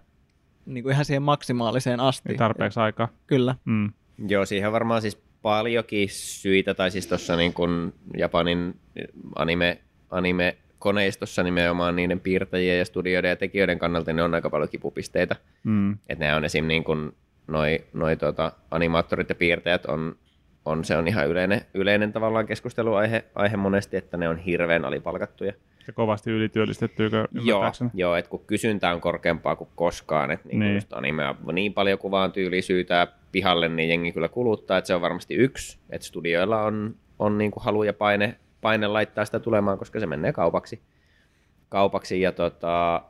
niin kuin ihan siihen maksimaaliseen asti. Ei tarpeeksi aikaa. Kyllä. Mm. Joo, siihen on varmaan siis paljonkin syitä, tai siis tuossa niin kuin Japanin anime, anime koneistossa nimenomaan niiden piirtäjien ja studioiden ja tekijöiden kannalta ne on aika paljon kipupisteitä. Mm. Että ne on esim. niin kuin noi, noi tota, animaattorit ja piirtäjät on, on, se on ihan yleinen, yleinen tavallaan keskusteluaihe aihe monesti, että ne on hirveän alipalkattuja. Ja kovasti ylityöllistettyykö Joo, joo että kun kysyntä on korkeampaa kuin koskaan, että niin Niin. niin. animea niin paljon kuvaan tyyli syytää pihalle, niin jengi kyllä kuluttaa, että se on varmasti yksi, että studioilla on, on niin kuin halu ja paine, paine laittaa sitä tulemaan, koska se menee kaupaksi, kaupaksi ja, tota,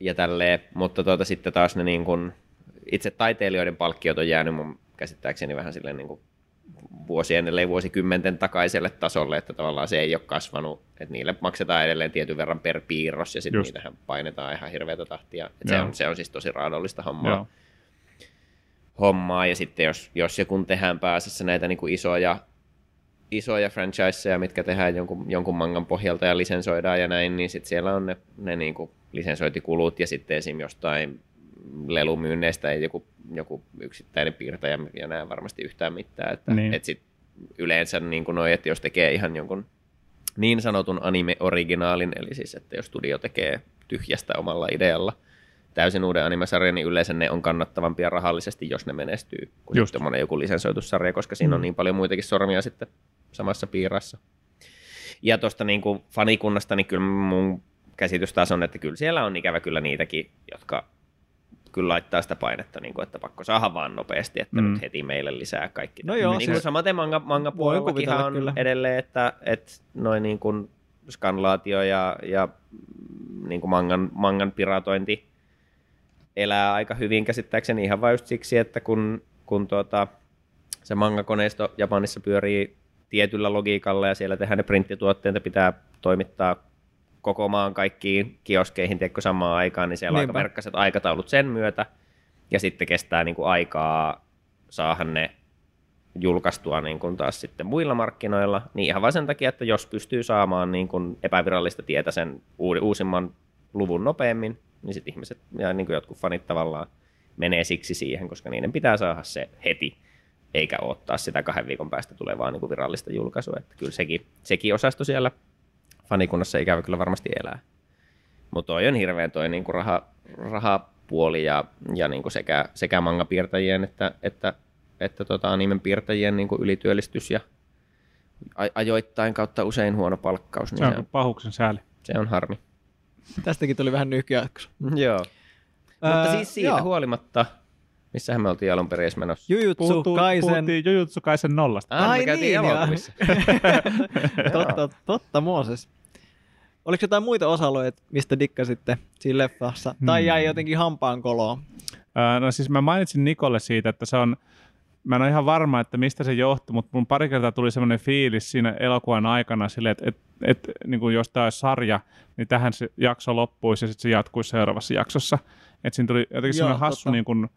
ja tälleen, mutta tuota, sitten taas ne niin kuin, itse taiteilijoiden palkkiot on jäänyt mun käsittääkseni vähän silleen niin kuin vuosien, ellei vuosikymmenten takaiselle tasolle, että tavallaan se ei ole kasvanut, että niille maksetaan edelleen tietyn verran per piirros, ja sitten niitähän painetaan ihan hirveätä tahtia. Et se, on, se on siis tosi raadollista hommaa. Joo. hommaa, ja sitten jos, jos ja kun tehdään pääsessä näitä niin kuin isoja, isoja franchiseja, mitkä tehdään jonkun, jonkun mangan pohjalta ja lisensoidaan ja näin, niin sitten siellä on ne, ne niin kuin lisensointikulut, ja sitten esim. jostain lelumyynneistä ei joku, joku yksittäinen piirtäjä ja näe varmasti yhtään mitään. Että, Niin. et sit yleensä niin kuin noi, että jos tekee ihan jonkun niin sanotun anime-originaalin, eli siis että jos studio tekee tyhjästä omalla idealla täysin uuden animesarjan, niin yleensä ne on kannattavampia rahallisesti, jos ne menestyy, kuin Just. sitten joku lisensoitussarja, koska siinä on Mm. niin paljon muitakin sormia sitten samassa piirassa. Ja tuosta niin kuin fanikunnasta, niin kyllä mun käsitys taas on, että kyllä siellä on ikävä kyllä niitäkin, jotka kyllä laittaa sitä painetta, niin kuin, että pakko saada vaan nopeasti, että Mm. nyt heti meille lisää kaikki. No joo, niin kuin siis- samaten manga, manga puolellakin on kyllä. edelleen, että, että noin niin kuin skanlaatio ja, ja niin kuin mangan, mangan piratointi elää aika hyvin käsittääkseni ihan vain just siksi, että kun, kun tuota, se mangakoneisto Japanissa pyörii tietyllä logiikalla ja siellä tehdään ne printtituotteita, pitää toimittaa koko maan kaikkiin kioskeihin tiedätkö, samaan aikaan, niin siellä on aika verkkaiset aikataulut sen myötä. Ja sitten kestää niin kuin aikaa saahan ne julkaistua niin kuin taas sitten muilla markkinoilla, niin ihan vain sen takia, että jos pystyy saamaan niin kuin epävirallista tietä sen uusimman luvun nopeammin, niin sitten ihmiset ja niin kuin jotkut fanit tavallaan menee siksi siihen, koska niiden pitää saada se heti, eikä odottaa sitä kahden viikon päästä tulevaa niin kuin virallista julkaisua. Että kyllä sekin, sekin osasto siellä fanikunnassa ikävä kyllä varmasti elää. Mutta toi on hirveän toi niin kuin raha, rahapuoli ja, ja niin kuin sekä, sekä mangapiirtäjien että, että, että tota animen piirtäjien niin kuin ylityöllistys ja ajoittain kautta usein huono palkkaus, Se niin on se on, pahuksen sääli. se on harmi. Tästäkin tuli vähän nyhkyjakso. Joo. Mutta siis siitä joo. huolimatta, missähän me oltiin alun perin menossa? Jujutsu Puhuttu, Kaisen. Puhuttiin Jujutsu Kaisen nollasta. Ah, Ai me niin, joo. elokuvissa. totta, totta Mooses. Oliko jotain muita osa-alueita, mistä dikkasitte siinä leffassa? Tai Hmm. jäi jotenkin hampaan koloon? No siis mä mainitsin Nikolle siitä, että se on, mä en ole ihan varma, että mistä se johtui, mutta mun pari kertaa tuli semmoinen fiilis siinä elokuvan aikana silleen, että et, et, niin kuin jos tämä olisi sarja, niin tähän se jakso loppuisi ja sitten se jatkuisi seuraavassa jaksossa. Että siinä tuli jotenkin semmoinen hassu totta. niin kuin,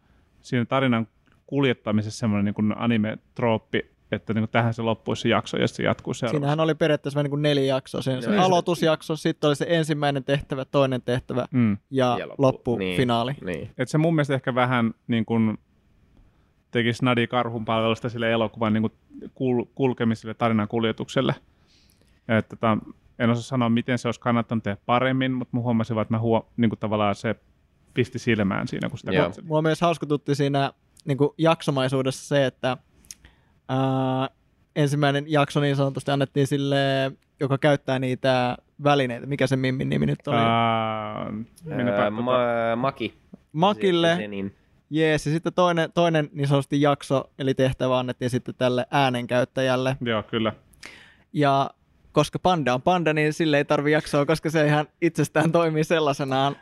siinä tarinan kuljettamisessa semmoinen niin kuin anime-trooppi, että niin kuin tähän se loppuisi se jakso ja se jatkuisi seuraavassa. Siinähän oli periaatteessa niin kuin neljä jaksoa. Sen, se Joo. aloitusjakso, sitten oli se ensimmäinen tehtävä, toinen tehtävä Mm. ja, Ja loppu- loppufinaali. Niin, niin. Et se mun mielestä ehkä vähän niin kuin teki Snadi karhun palvelusta sille elokuvan niin kuin kul- kulkemiselle, tarinan kuljetukselle. Et, tota, en osaa sanoa, miten se olisi kannattanut tehdä paremmin, mutta mä huomasin vaan, että mä huo, niin kuin tavallaan se pisti silmään siinä, kun sitä Joo. katselin. Mulla on myös hauska tutti siinä niin kuin jaksomaisuudessa se, että ää, ensimmäinen jakso niin sanotusti annettiin sille, joka käyttää niitä välineitä. Mikä se Mimmin nimi nyt oli? Ää, Öö, tota- ma- Maki. Makille. Se, niin. Jees, ja sitten toinen, toinen niin sanotusti jakso, eli tehtävä annettiin sitten tälle äänenkäyttäjälle. Joo, kyllä. Ja koska panda on panda, niin sille ei tarvi jaksoa, koska se ihan itsestään toimii sellaisenaan.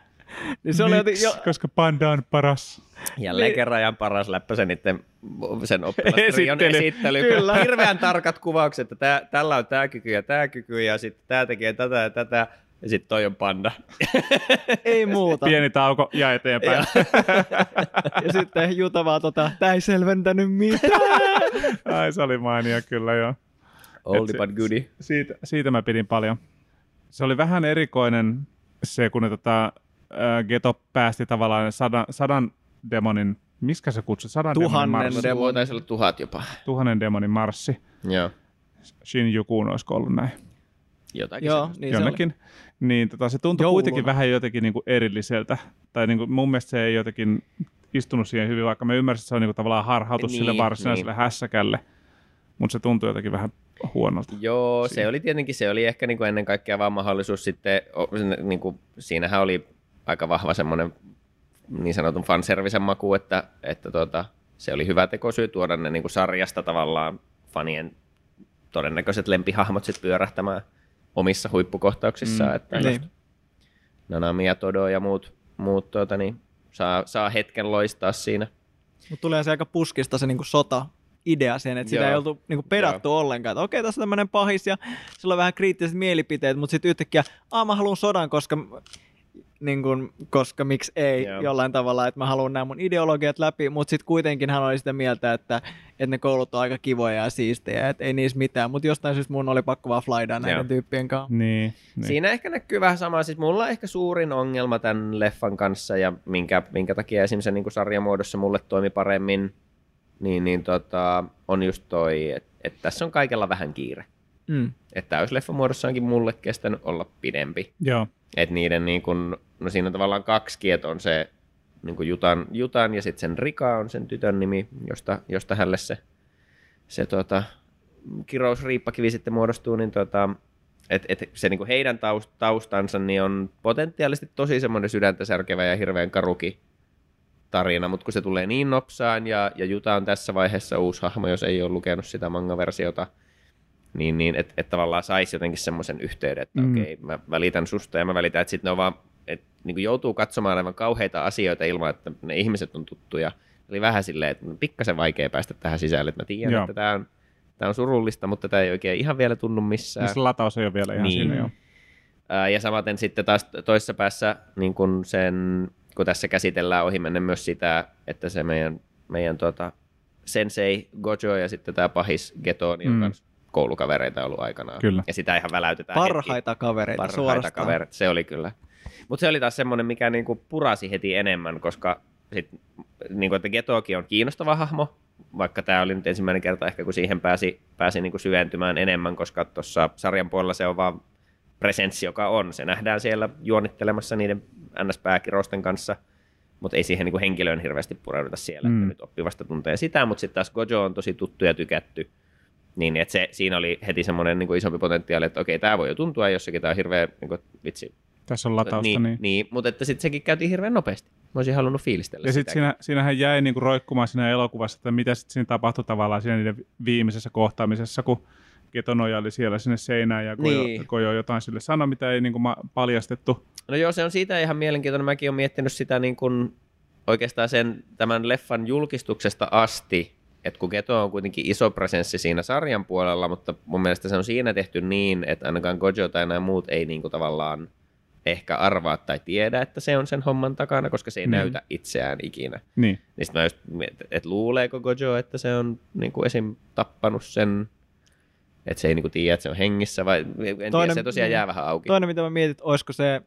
Niin se oli joten, jo, Koska panda on paras. Jälleen Niin. kerran ihan paras läppä sen, niiden, sen oppilastrion Esittely. esittely. Kyllä. Hirveän tarkat kuvaukset, että tää, tällä on tämä kyky ja tämä kyky ja sitten tämä tekee tätä ja tätä. Ja sitten toi on panda. ei muuta. Pieni tauko ja eteenpäin. Ja sitten Juta vaan tota, tää ei selventänyt mitään. Ai se oli mainio kyllä joo. Oldie but goodie. Siitä, siitä mä pidin paljon. Se oli vähän erikoinen se, kun ne tota, äh, Geto päästi tavallaan sadan, sadan demonin, miskä se kutsui? Sadan Tuhannen demonin marssi. demon. Voi taisi olla tuhat jopa. Tuhannen demonin marssi. Joo. Shin Jukuun olisiko ollut näin. Jotakin Joo, semmoista. niin se oli. jonnekin. Niin tota, se tuntui Jouluna. kuitenkin vähän jotenkin niin kuin erilliseltä. Tai niin kuin, mun mielestä se ei jotenkin istunut siihen hyvin, vaikka mä ymmärsin, että se on niin kuin tavallaan harhautus Niin, sille varsinaiselle niin. hässäkälle. Mutta se tuntui jotenkin vähän huonolta. Joo, se Siinä. oli tietenkin, se oli ehkä niin kuin ennen kaikkea vaan mahdollisuus sitten, niin kuin, siinähän oli aika vahva semmoinen niin sanotun fanservisen maku, että, että tota, se oli hyvä tekosyy tuoda ne niin kuin sarjasta tavallaan fanien todennäköiset lempihahmot sitten pyörähtämään omissa huippukohtauksissaan, Mm, että niin. Nanami ja Todo ja muut, muut tuota, niin, saa, saa hetken loistaa siinä. Mutta tulee se aika puskista se niinku sota idea siihen, että sitä Joo. ei oltu niinku pedattu ollenkaan. Että okei, tässä on tämmöinen pahis ja sillä on vähän kriittiset mielipiteet, mutta sitten yhtäkkiä, aa mä haluan sodan, koska, niin kun, koska miksi ei Joo. jollain tavalla, että mä haluan nämä mun ideologiat läpi, mutta sitten kuitenkin hän oli sitä mieltä, että, että ne koulut on aika kivoja ja siistejä, että ei niissä mitään, mutta jostain syystä mun oli pakko vaan flydaa näiden Joo. tyyppien kanssa. Niin, niin. Siinä ehkä näkyy vähän sama. Siis mulla on ehkä suurin ongelma tämän leffan kanssa ja minkä, minkä takia esimerkiksi se niin sarjamuodossa mulle toimi paremmin, niin, niin tota, on just toi, että et tässä on kaikella vähän kiire. Mm. Että täysleffan muodossaankin mulle kestänyt olla pidempi. Joo. Että niiden niin kun, no siinä on tavallaan kaksi kiet on se niin kuin Jutan, Jutan ja sitten sen Rika on sen tytön nimi, josta, josta hälle se, se tota, kirousriippakivi sitten muodostuu, niin tota, et, et se niin kuin heidän taust, taustansa niin on potentiaalisesti tosi semmoinen sydäntä särkevä ja hirveän karuki tarina, mutta kun se tulee niin nopsaan ja, ja Juta on tässä vaiheessa uusi hahmo, jos ei ole lukenut sitä manga-versiota, niin, niin että et tavallaan saisi jotenkin semmoisen yhteyden, että Mm. okei, mä välitän susta ja mä välitän, että sitten ne on vaan, että niin joutuu katsomaan aivan kauheita asioita ilman, että ne ihmiset on tuttuja. Oli vähän silleen, että pikkasen vaikea päästä tähän sisälle, että mä tiedän, Joo. että tämä on, tää on surullista, mutta tämä ei oikein ihan vielä tunnu missään. Ja se lataus ei ole vielä ihan Niin. siinä jo. Ää, Ja samaten sitten taas toisessa päässä, niin kun, sen, kun tässä käsitellään ohimennen myös sitä, että se meidän, meidän tota, sensei Gojo ja sitten tämä pahis Geto, niin on Mm. Koulukavereita ollut aikanaan. Kyllä. Ja sitä ihan väläytetään hetki. Parhaita kavereita Parhaita suorastaan. kavereita, se oli kyllä. Mutta se oli taas semmoinen, mikä niinku purasi heti enemmän, koska sit, niinku, että Getokin on kiinnostava hahmo, vaikka tämä oli nyt ensimmäinen kerta ehkä, kun siihen pääsi, pääsi niinku syventymään enemmän, koska tuossa sarjan puolella se on vaan presenssi, joka on. Se nähdään siellä juonittelemassa niiden NS-pääkirousten kanssa, mutta ei siihen niinku henkilöön hirveästi pureuduta siellä. Mm. että nyt oppivasta tuntee sitä, mutta sitten taas Gojo on tosi tuttu ja tykätty, niin että se, siinä oli heti semmoinen niin isompi potentiaali, että okei, tämä voi jo tuntua jossakin, tämä on hirveä niin kuin, vitsi. Tässä on latausta. niin, Niin, niin. niin, mutta että sitten sekin käytiin hirveän nopeasti. Mä olisin halunnut fiilistellä Ja sitten siinä, siinähän jäi niinku roikkumaan siinä elokuvassa, että mitä sitten siinä tapahtui tavallaan siinä niiden viimeisessä kohtaamisessa, kun Keto nojaili siellä sinne seinään ja Kojo, Niin. Kojo jotain sille sanoi, mitä ei niinku ma- paljastettu. No joo, se on siitä ihan mielenkiintoinen. Mäkin olen miettinyt sitä niin kuin oikeastaan sen, tämän leffan julkistuksesta asti, että kun Geto on kuitenkin iso presenssi siinä sarjan puolella, mutta mun mielestä se on siinä tehty niin, että ainakaan Gojo tai nämä muut ei niin kuin tavallaan ehkä arvaa tai tiedä, että se on sen homman takana, koska se ei Mm. näytä itseään ikinä. Niin, Niin mä just mietin, että luuleeko Gojo, että se on niin kuin esim. tappanut sen, että se ei niin kuin tiedä, että se on hengissä, vai en tiedä, Toinen- se tosiaan jää vähän auki. Toinen, mitä mä mietin, olisiko se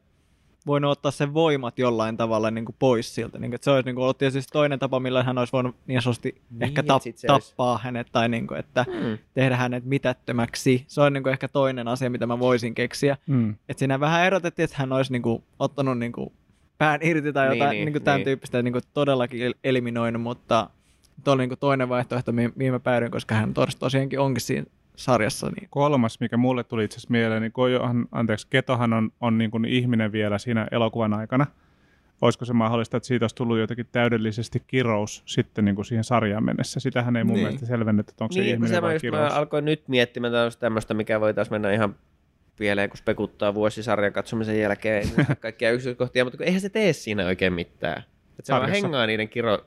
voinut ottaa sen voimat jollain tavalla niin kuin pois siltä. Niin kuin, että se olisi niin kuin, ollut tietysti toinen tapa, millä hän olisi voinut niin sanotusti Niin, ehkä että tap, olisi- tappaa hänet tai niin kuin, että Hmm. tehdä hänet mitättömäksi. Se on niin kuin, ehkä toinen asia, mitä mä voisin keksiä. mm. Että siinä vähän erotettiin, että hän olisi niin kuin, ottanut niin kuin, pään irti tai Niin, jotain niin, niin, niin tämän niin. tyyppistä niin kuin, todellakin el- eliminoinut, mutta tuo oli niin kuin toinen vaihtoehto, mi- mihin mä päädyin, koska hän tos, tosiaankin onkin siinä sarjassa. Niin. Kolmas, mikä mulle tuli itse asiassa mieleen, niin Kojohan, anteeksi, Ketohan on, on niin kuin ihminen vielä siinä elokuvan aikana. Olisiko se mahdollista, että siitä olisi tullut jotenkin täydellisesti kirous sitten niin kuin siihen sarjaan mennessä? Sitähän ei mun Niin. mielestä selvennetty, että onko se Niin, kun ihminen se vai just, kirous. mä alkoin nyt miettimään tämmöistä, tämmöistä, mikä voi taas mennä ihan pieleen, kun spekuttaa vuosisarjan katsomisen jälkeen ei kaikkia yksityiskohtia, mutta kun eihän se tee siinä oikein mitään. Että se vaan hengaa niiden kiro...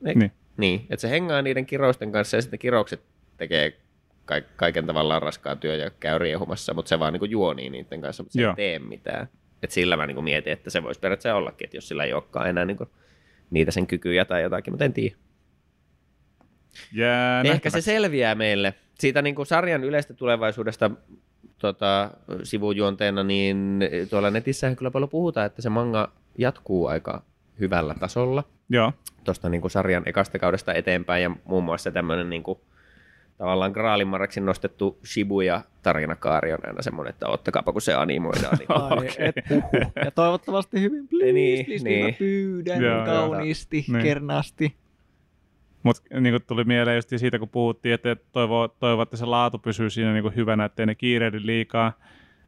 Ne... Niin. niin, että se hengaa niiden kirousten kanssa ja sitten kiroukset tekee kaiken tavallaan raskaan työn ja käy riehumassa, mutta se vaan niin juonii niiden kanssa, mutta se Joo. ei tee mitään. Et sillä mä niin mietin, että se voisi periaatteessa ollakin, että jos sillä ei olekaan enää niin niitä sen kykyjä tai jotakin, mutta en tiedä. Jää Ehkä se selviää meille. Siitä niin kuin sarjan yleistä tulevaisuudesta tota, sivujuonteena, niin tuolla netissä kyllä paljon puhutaan, että se manga jatkuu aika hyvällä tasolla Joo, tuosta niin kuin sarjan ekasta kaudesta eteenpäin ja muun muassa tämmöinen niin kuin, tavallaan graalimaraksi nostettu Shibuya tarinakaari on aina semmoinen, että ottakaapa kun se animoidaan. Niin Ai, Okei. et puhu. Ja toivottavasti hyvin, please, Niin, please, niin. niin. pyydän Joo, joo. kauniisti, Niin. kernaasti. mutta niin tuli mieleen just siitä, kun puhuttiin, että toivoo, toivoo että se laatu pysyy siinä niin hyvänä, ettei ne kiireily liikaa,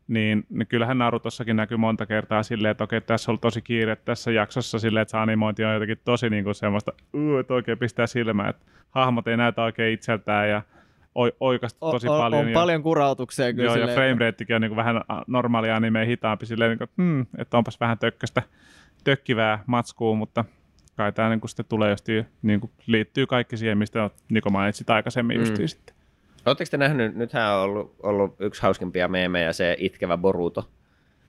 niin, niin kyllähän Narutossakin näkyy monta kertaa silleen, että okei, tässä on tosi kiire tässä jaksossa silleen, että se animointi on jotenkin tosi niin kuin semmoista, "Uu, että oikein pistää silmään, että hahmot ei näytä oikein itseltään ja oi- oikastu O- tosi on, paljon. on ja, paljon kurautuksia kyllä. Joo, ja silleen, frame ratekin on niin kuin vähän a- normaali anime hitaampi silleen, niin kuin, että, hmm, että onpas vähän tökköstä, tökkivää matskua, mutta kai tämä niin sitten tulee just niin kuin liittyy kaikki siihen, mistä Niko mainitsit aikaisemmin Mm. justiin sitten. Oletteko te nähnyt, nythän on ollut, ollut yksi hauskimpia meemejä, se itkevä Boruto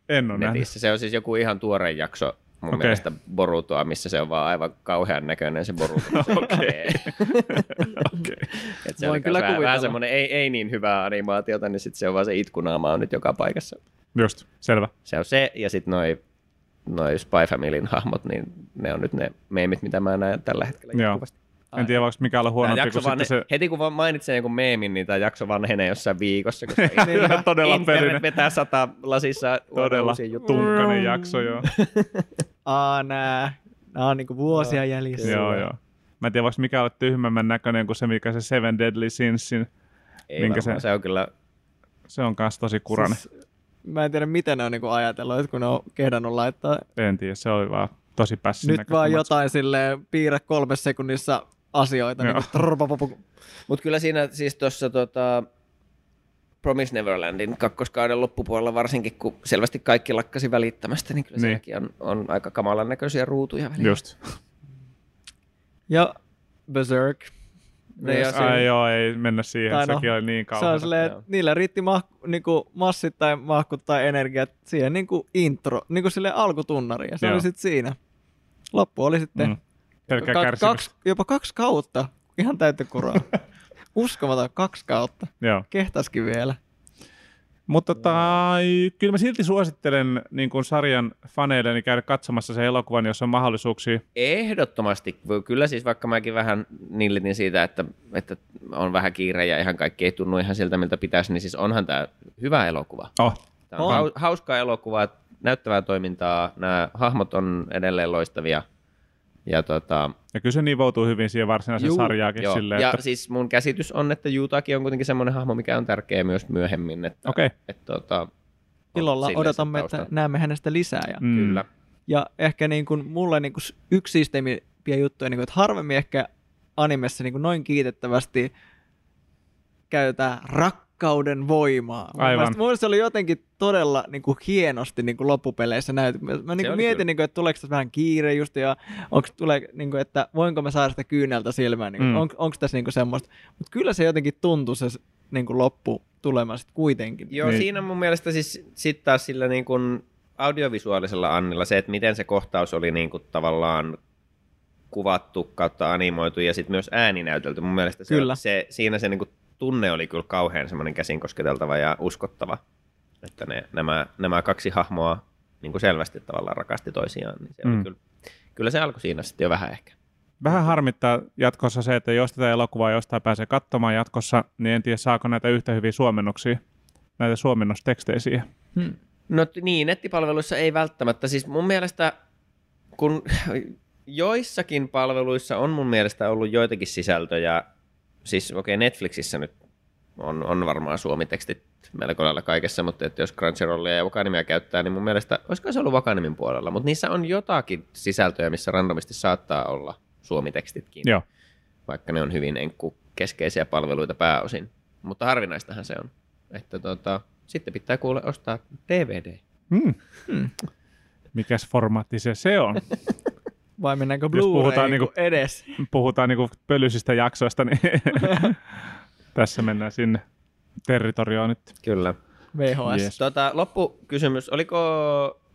En ole nähnyt. netissä. Se on siis joku ihan tuore jakso mun okay. mielestä Borutoa, missä se on vaan aivan kauhean näköinen se Boruto. Okei. Se Voin on kyllä vähän, vähän semmoinen ei, ei niin hyvää animaatiota, niin sitten se on vaan se itkunaama on nyt joka paikassa. Just, selvä. Se on se, ja sitten noi, noi Spy Familyn hahmot, niin ne on nyt ne meemit, mitä mä näen tällä hetkellä Joo. jatkuvasti. En tiedä, voiko mikä huonompi jakso kuin se... Heti kun vaan mainitsen jonkun meemin, niin tämä jakso vanhenee jossain viikossa, koska Niin, todella internet perinen. vetää sata lasissa Todella tunkkainen jakso, joo. Aa, nää. Nää on niinku vuosia jäljessä. joo, joo. Mä en tiedä, voiko mikä olla tyhmemmän näköinen kuin se, mikä se Seven Deadly Sinsin. Ei Minkä varmaan, se- se on kyllä Se on kanssa tosi kurainen. Siis, mä en tiedä, miten ne on niinku ajatellut, että kun ne on kehdannut laittaa En tiedä, se oli vaan tosi pässin nyt vaan jotain silleen piirrä kolme sekunnissa asioita. Niin. Mutta kyllä siinä siis tuossa tota, Promise Neverlandin kakkoskauden loppupuolella varsinkin, kun selvästi kaikki lakkasi välittämästä, niin kyllä Niin. on, on aika kamalan näköisiä ruutuja välillä. Just. ja Berserk. Ne ja Myös. se- Ai joo, ei mennä siihen. Tai no, Sekin oli niin Se on kauheata. silleen, että niillä riitti mah- niinku massit tai mahkut tai energiat siihen niinku intro, niinku sille alkutunnari ja se Joo. oli sitten siinä. Loppu oli sitten Mm. Pelkkää ka- kärsimystä. kaksi, jopa kaksi kautta. Ihan täyttä kuraa. Uskomaton kaksi kautta. Joo. Kehtaskin vielä. Mutta tota, kyllä mä silti suosittelen niin kuin sarjan faneille niin käydä katsomassa se elokuvan, jos on mahdollisuuksia. Ehdottomasti. Kyllä siis vaikka mäkin vähän nillitin siitä, että, että on vähän kiire ja ihan kaikki ei tunnu ihan siltä, miltä pitäisi, niin siis onhan tämä hyvä elokuva. Oh, Tämä on, On. hau- hauskaa elokuvaa, näyttävää toimintaa, nämä hahmot on edelleen loistavia. Ja tota, ja kyllä se nivoutuu hyvin siihen varsinaiseen Juu, sarjaakin joo. silleen, ja että... siis mun käsitys on, että Jutakin on kuitenkin semmoinen hahmo, mikä on tärkeä myös myöhemmin. Että, Okei. että, tota, Ilolla odotamme, että näemme hänestä lisää. Ja, Mm. Kyllä. ja ehkä niin kuin mulle niin kuin yksi siisteimpiä juttuja, niin kuin, että harvemmin ehkä animessa niin kuin noin kiitettävästi käytetään rakkauden voimaa. Aivan. mielestä- Mun mielestä se oli jotenkin todella niin kuin hienosti niin kuin loppupeleissä näyty. Mä, mä niin kuin mietin, kyllä. niin kuin, että tuleeko tässä vähän kiire just ja onko tulee, niin kuin, että voinko mä saada sitä kyyneltä silmään, niin Mm. on, onko tässä niin kuin semmoista. Mutta kyllä se jotenkin tuntui se niin kuin loppu tulema sit kuitenkin. Joo, Niin. siinä mun mielestä siis sit taas sillä niin kuin audiovisuaalisella Annilla se, että miten se kohtaus oli niin kuin tavallaan kuvattu kautta animoitu ja sitten myös ääninäytelty. Mun mielestä se, Kyllä. se siinä se niin kuin tunne oli kyllä kauhean semmoinen käsin kosketeltava ja uskottava, että ne, nämä, nämä kaksi hahmoa niin kuin selvästi tavallaan rakasti toisiaan. Niin se mm. Oli kyllä, kyllä se alkoi siinä sitten jo vähän ehkä. Vähän harmittaa jatkossa se, että jos tätä elokuvaa jostain pääsee katsomaan jatkossa, niin en tiedä saako näitä yhtä hyviä suomennoksia, näitä suomennostekstejä siihen. Hmm. No niin, nettipalveluissa ei välttämättä. Siis mun mielestä, kun joissakin palveluissa on mun mielestä ollut joitakin sisältöjä, siis okei okay, Netflixissä nyt on, on varmaan suomitekstit melko lailla kaikessa, mutta että jos Crunchyrollia ja Wakanimia käyttää, niin mun mielestä, olisiko se ollut Wakanimin puolella, mutta niissä on jotakin sisältöjä, missä randomisti saattaa olla suomitekstitkin, Joo. vaikka ne on hyvin enkku keskeisiä palveluita pääosin. Mutta harvinaistahan se on. Että tota, sitten pitää kuule ostaa DVD. Hmm. Mikäs formaatti se se on? Vai mennäänkö Jos Blu-ray puhutaan niinku edes? Puhutaan niinku pölyisistä jaksoista, niin tässä mennään sinne territorioon nyt. Kyllä. VHS. Yes. Tota, loppukysymys. Oliko,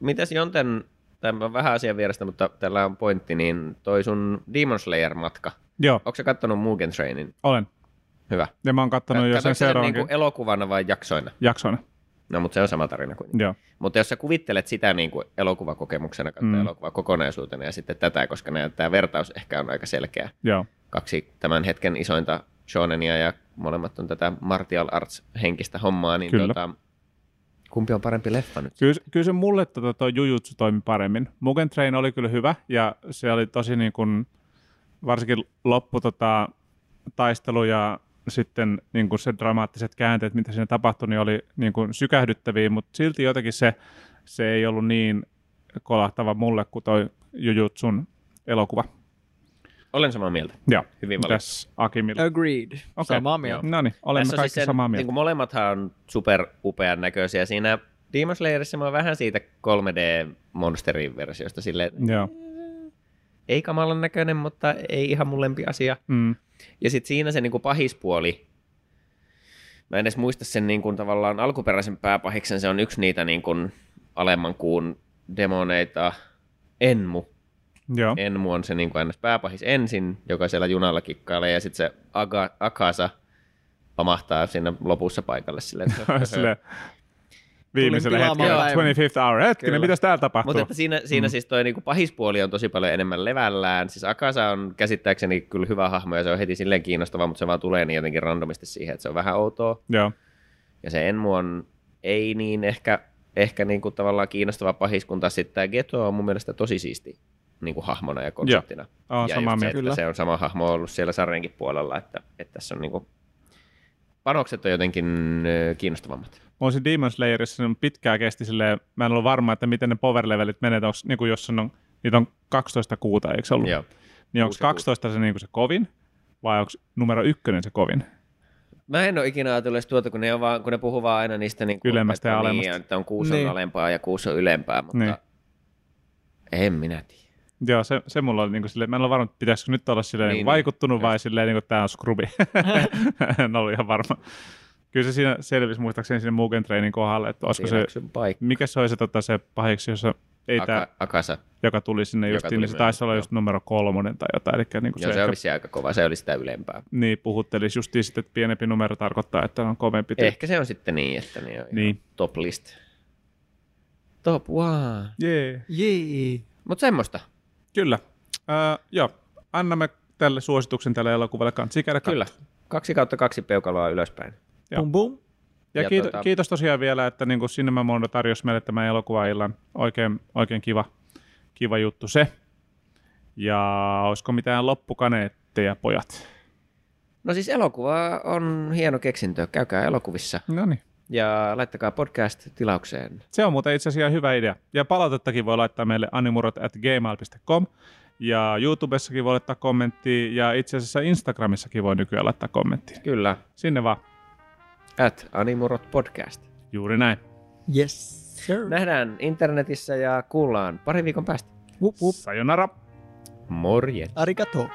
mitäs Jonten, tämä on vähän asian vierestä, mutta tällä on pointti, niin toi sun Demon Slayer-matka. Joo, Onko sä kattonut Mugen Trainin? olen. Hyvä. Ja mä oon kattonut jo sen seuraavankin niinku elokuvana vai jaksoina? jakson. No, mutta se on sama tarina kuin. Joo. Mutta jos sä kuvittelet sitä niin kuin elokuvakokemuksena, katsoa Mm. mm. elokuva kokonaisuutena ja sitten tätä, koska tämä vertaus ehkä on aika selkeä. Joo. Kaksi tämän hetken isointa shonenia ja molemmat on tätä martial arts henkistä hommaa, niin Kyllä. Tota, kumpi on parempi leffa nyt? Kyllä, kyllä se mulle tota, toi Jujutsu toimi paremmin. Mugen Train oli kyllä hyvä ja se oli tosi niin kuin, varsinkin loppu tota, taistelu ja sitten niin kuin se dramaattiset käänteet, mitä siinä tapahtui, niin oli niin kuin sykähdyttäviä, mutta silti jotenkin se, se ei ollut niin kolahtava mulle kuin toi Jujutsun elokuva. Olen samaa mieltä. Joo. Hyvin valittu. Mitäs Akimilla? Agreed. Okei. Samaa mieltä. No niin, olemme Tässä on kaikki siis sen, samaa mieltä. Niin kuin molemmathan on super upean näköisiä. Siinä Demon Slayerissa mä oon vähän siitä 3D-monsterin versiosta silleen, Joo. ei kamalan näköinen, mutta ei ihan mun lempiasia. Mm. Ja sitten siinä se niinku pahispuoli, mä en edes muista sen niinku tavallaan alkuperäisen pääpahiksen, se on yksi niitä niinku alemman kuun demoneita, Enmu. Joo. Enmu on se niinku ns. pääpahis ensin, joka siellä junalla kikkailee, ja sitten se Aga, Akasa pamahtaa siinä lopussa paikalle silleen. että Sille viimeisellä hetkellä, päivän. 25th hour, hetkinen, mitäs täällä tapahtuu? Mutta että siinä, siinä mm. siis toi niinku pahispuoli on tosi paljon enemmän levällään. Siis Akasa on käsittääkseni kyllä hyvä hahmo ja se on heti silleen kiinnostava, mutta se vaan tulee niin jotenkin randomisti siihen, että se on vähän outoa. Joo. Ja se Enmu on ei niin ehkä, ehkä niinku tavallaan kiinnostava pahis, kun taas sitten tämä Geto on mun mielestä tosi siisti niinku hahmona ja konseptina. Oon ja samaa se, mieltä. että Kyllä. se on sama hahmo ollut siellä sarjankin puolella, että, että tässä on niinku, panokset on jotenkin kiinnostavammat. Mä olisin Demon Slayerissa se on pitkään kesti silleen, mä en ollut varma, että miten ne power levelit menee, että onks, niinku, jos on, niitä on 12 kuuta, eikö se ollut? Joo. Niin onko Kuusi ja 12 se, niinku se kovin, vai onko numero ykkönen se kovin? Mä en ole ikinä ajatellut edes tuota, kun ne, on vaan, kun ne puhuu vaan aina niistä niin kuin, Ylemmästä ja että, alemmasta. Niin, että on kuusi Niin. on alempaa ja kuusi on ylempää, mutta Niin. niin. en minä tiedä. Joo, se, se mulla oli niinku silleen, mä en ole varma, että pitäisikö nyt olla silleen Niin, niin, niin. vaikuttunut vai silleen, niinku, että tämä on skrubi. en ollut ihan varma. Kyllä se siinä selvisi muistaakseni siinä Mugen Trainin kohdalla, että olisiko se, paikka. mikä se oli se, tota, se pahiksi, jossa ei Aka, tämä, Akasa. joka tuli sinne Joka just, tuli niin se taisi olla just numero kolmonen tai jotain, eli niin kuin Joo, se, se, ehkä, oli se aika kova, se oli sitä ylempää. niin puhuttelisi justiin sitten, että pienempi numero tarkoittaa, että on kovempi. tyyppi. Ehkä se on sitten niin, että ne on Niin. niin. top list. Top one. Jee. Jee. Mutta semmoista. Kyllä. Uh, joo, annamme tälle suosituksen tälle elokuvalle kanssa käydä Kyllä. Kaksi kautta kaksi peukaloa ylöspäin. Joo. Bum bum. Ja, Ja kiitos, tota- kiitos tosiaan vielä, että niin Cinema Mondo tarjosi meille tämän elokuvaillan. Oikein, oikein kiva, kiva juttu se. Ja olisiko mitään loppukaneetteja, pojat? No siis elokuva on hieno keksintö. Käykää elokuvissa. No niin. Ja laittakaa podcast tilaukseen. Se on muuten itse asiassa ihan hyvä idea. Ja palautettakin voi laittaa meille animurot at gmail.com. Ja YouTubessakin voi laittaa kommenttia. Ja itse asiassa Instagramissakin voi nykyään laittaa kommenttia. Kyllä. Sinne vaan. At Animurot Podcast. Juuri näin. Yes, sir. Nähdään internetissä ja kuullaan parin viikon päästä. Wup, wup. Sayonara. Morjens. Arigato.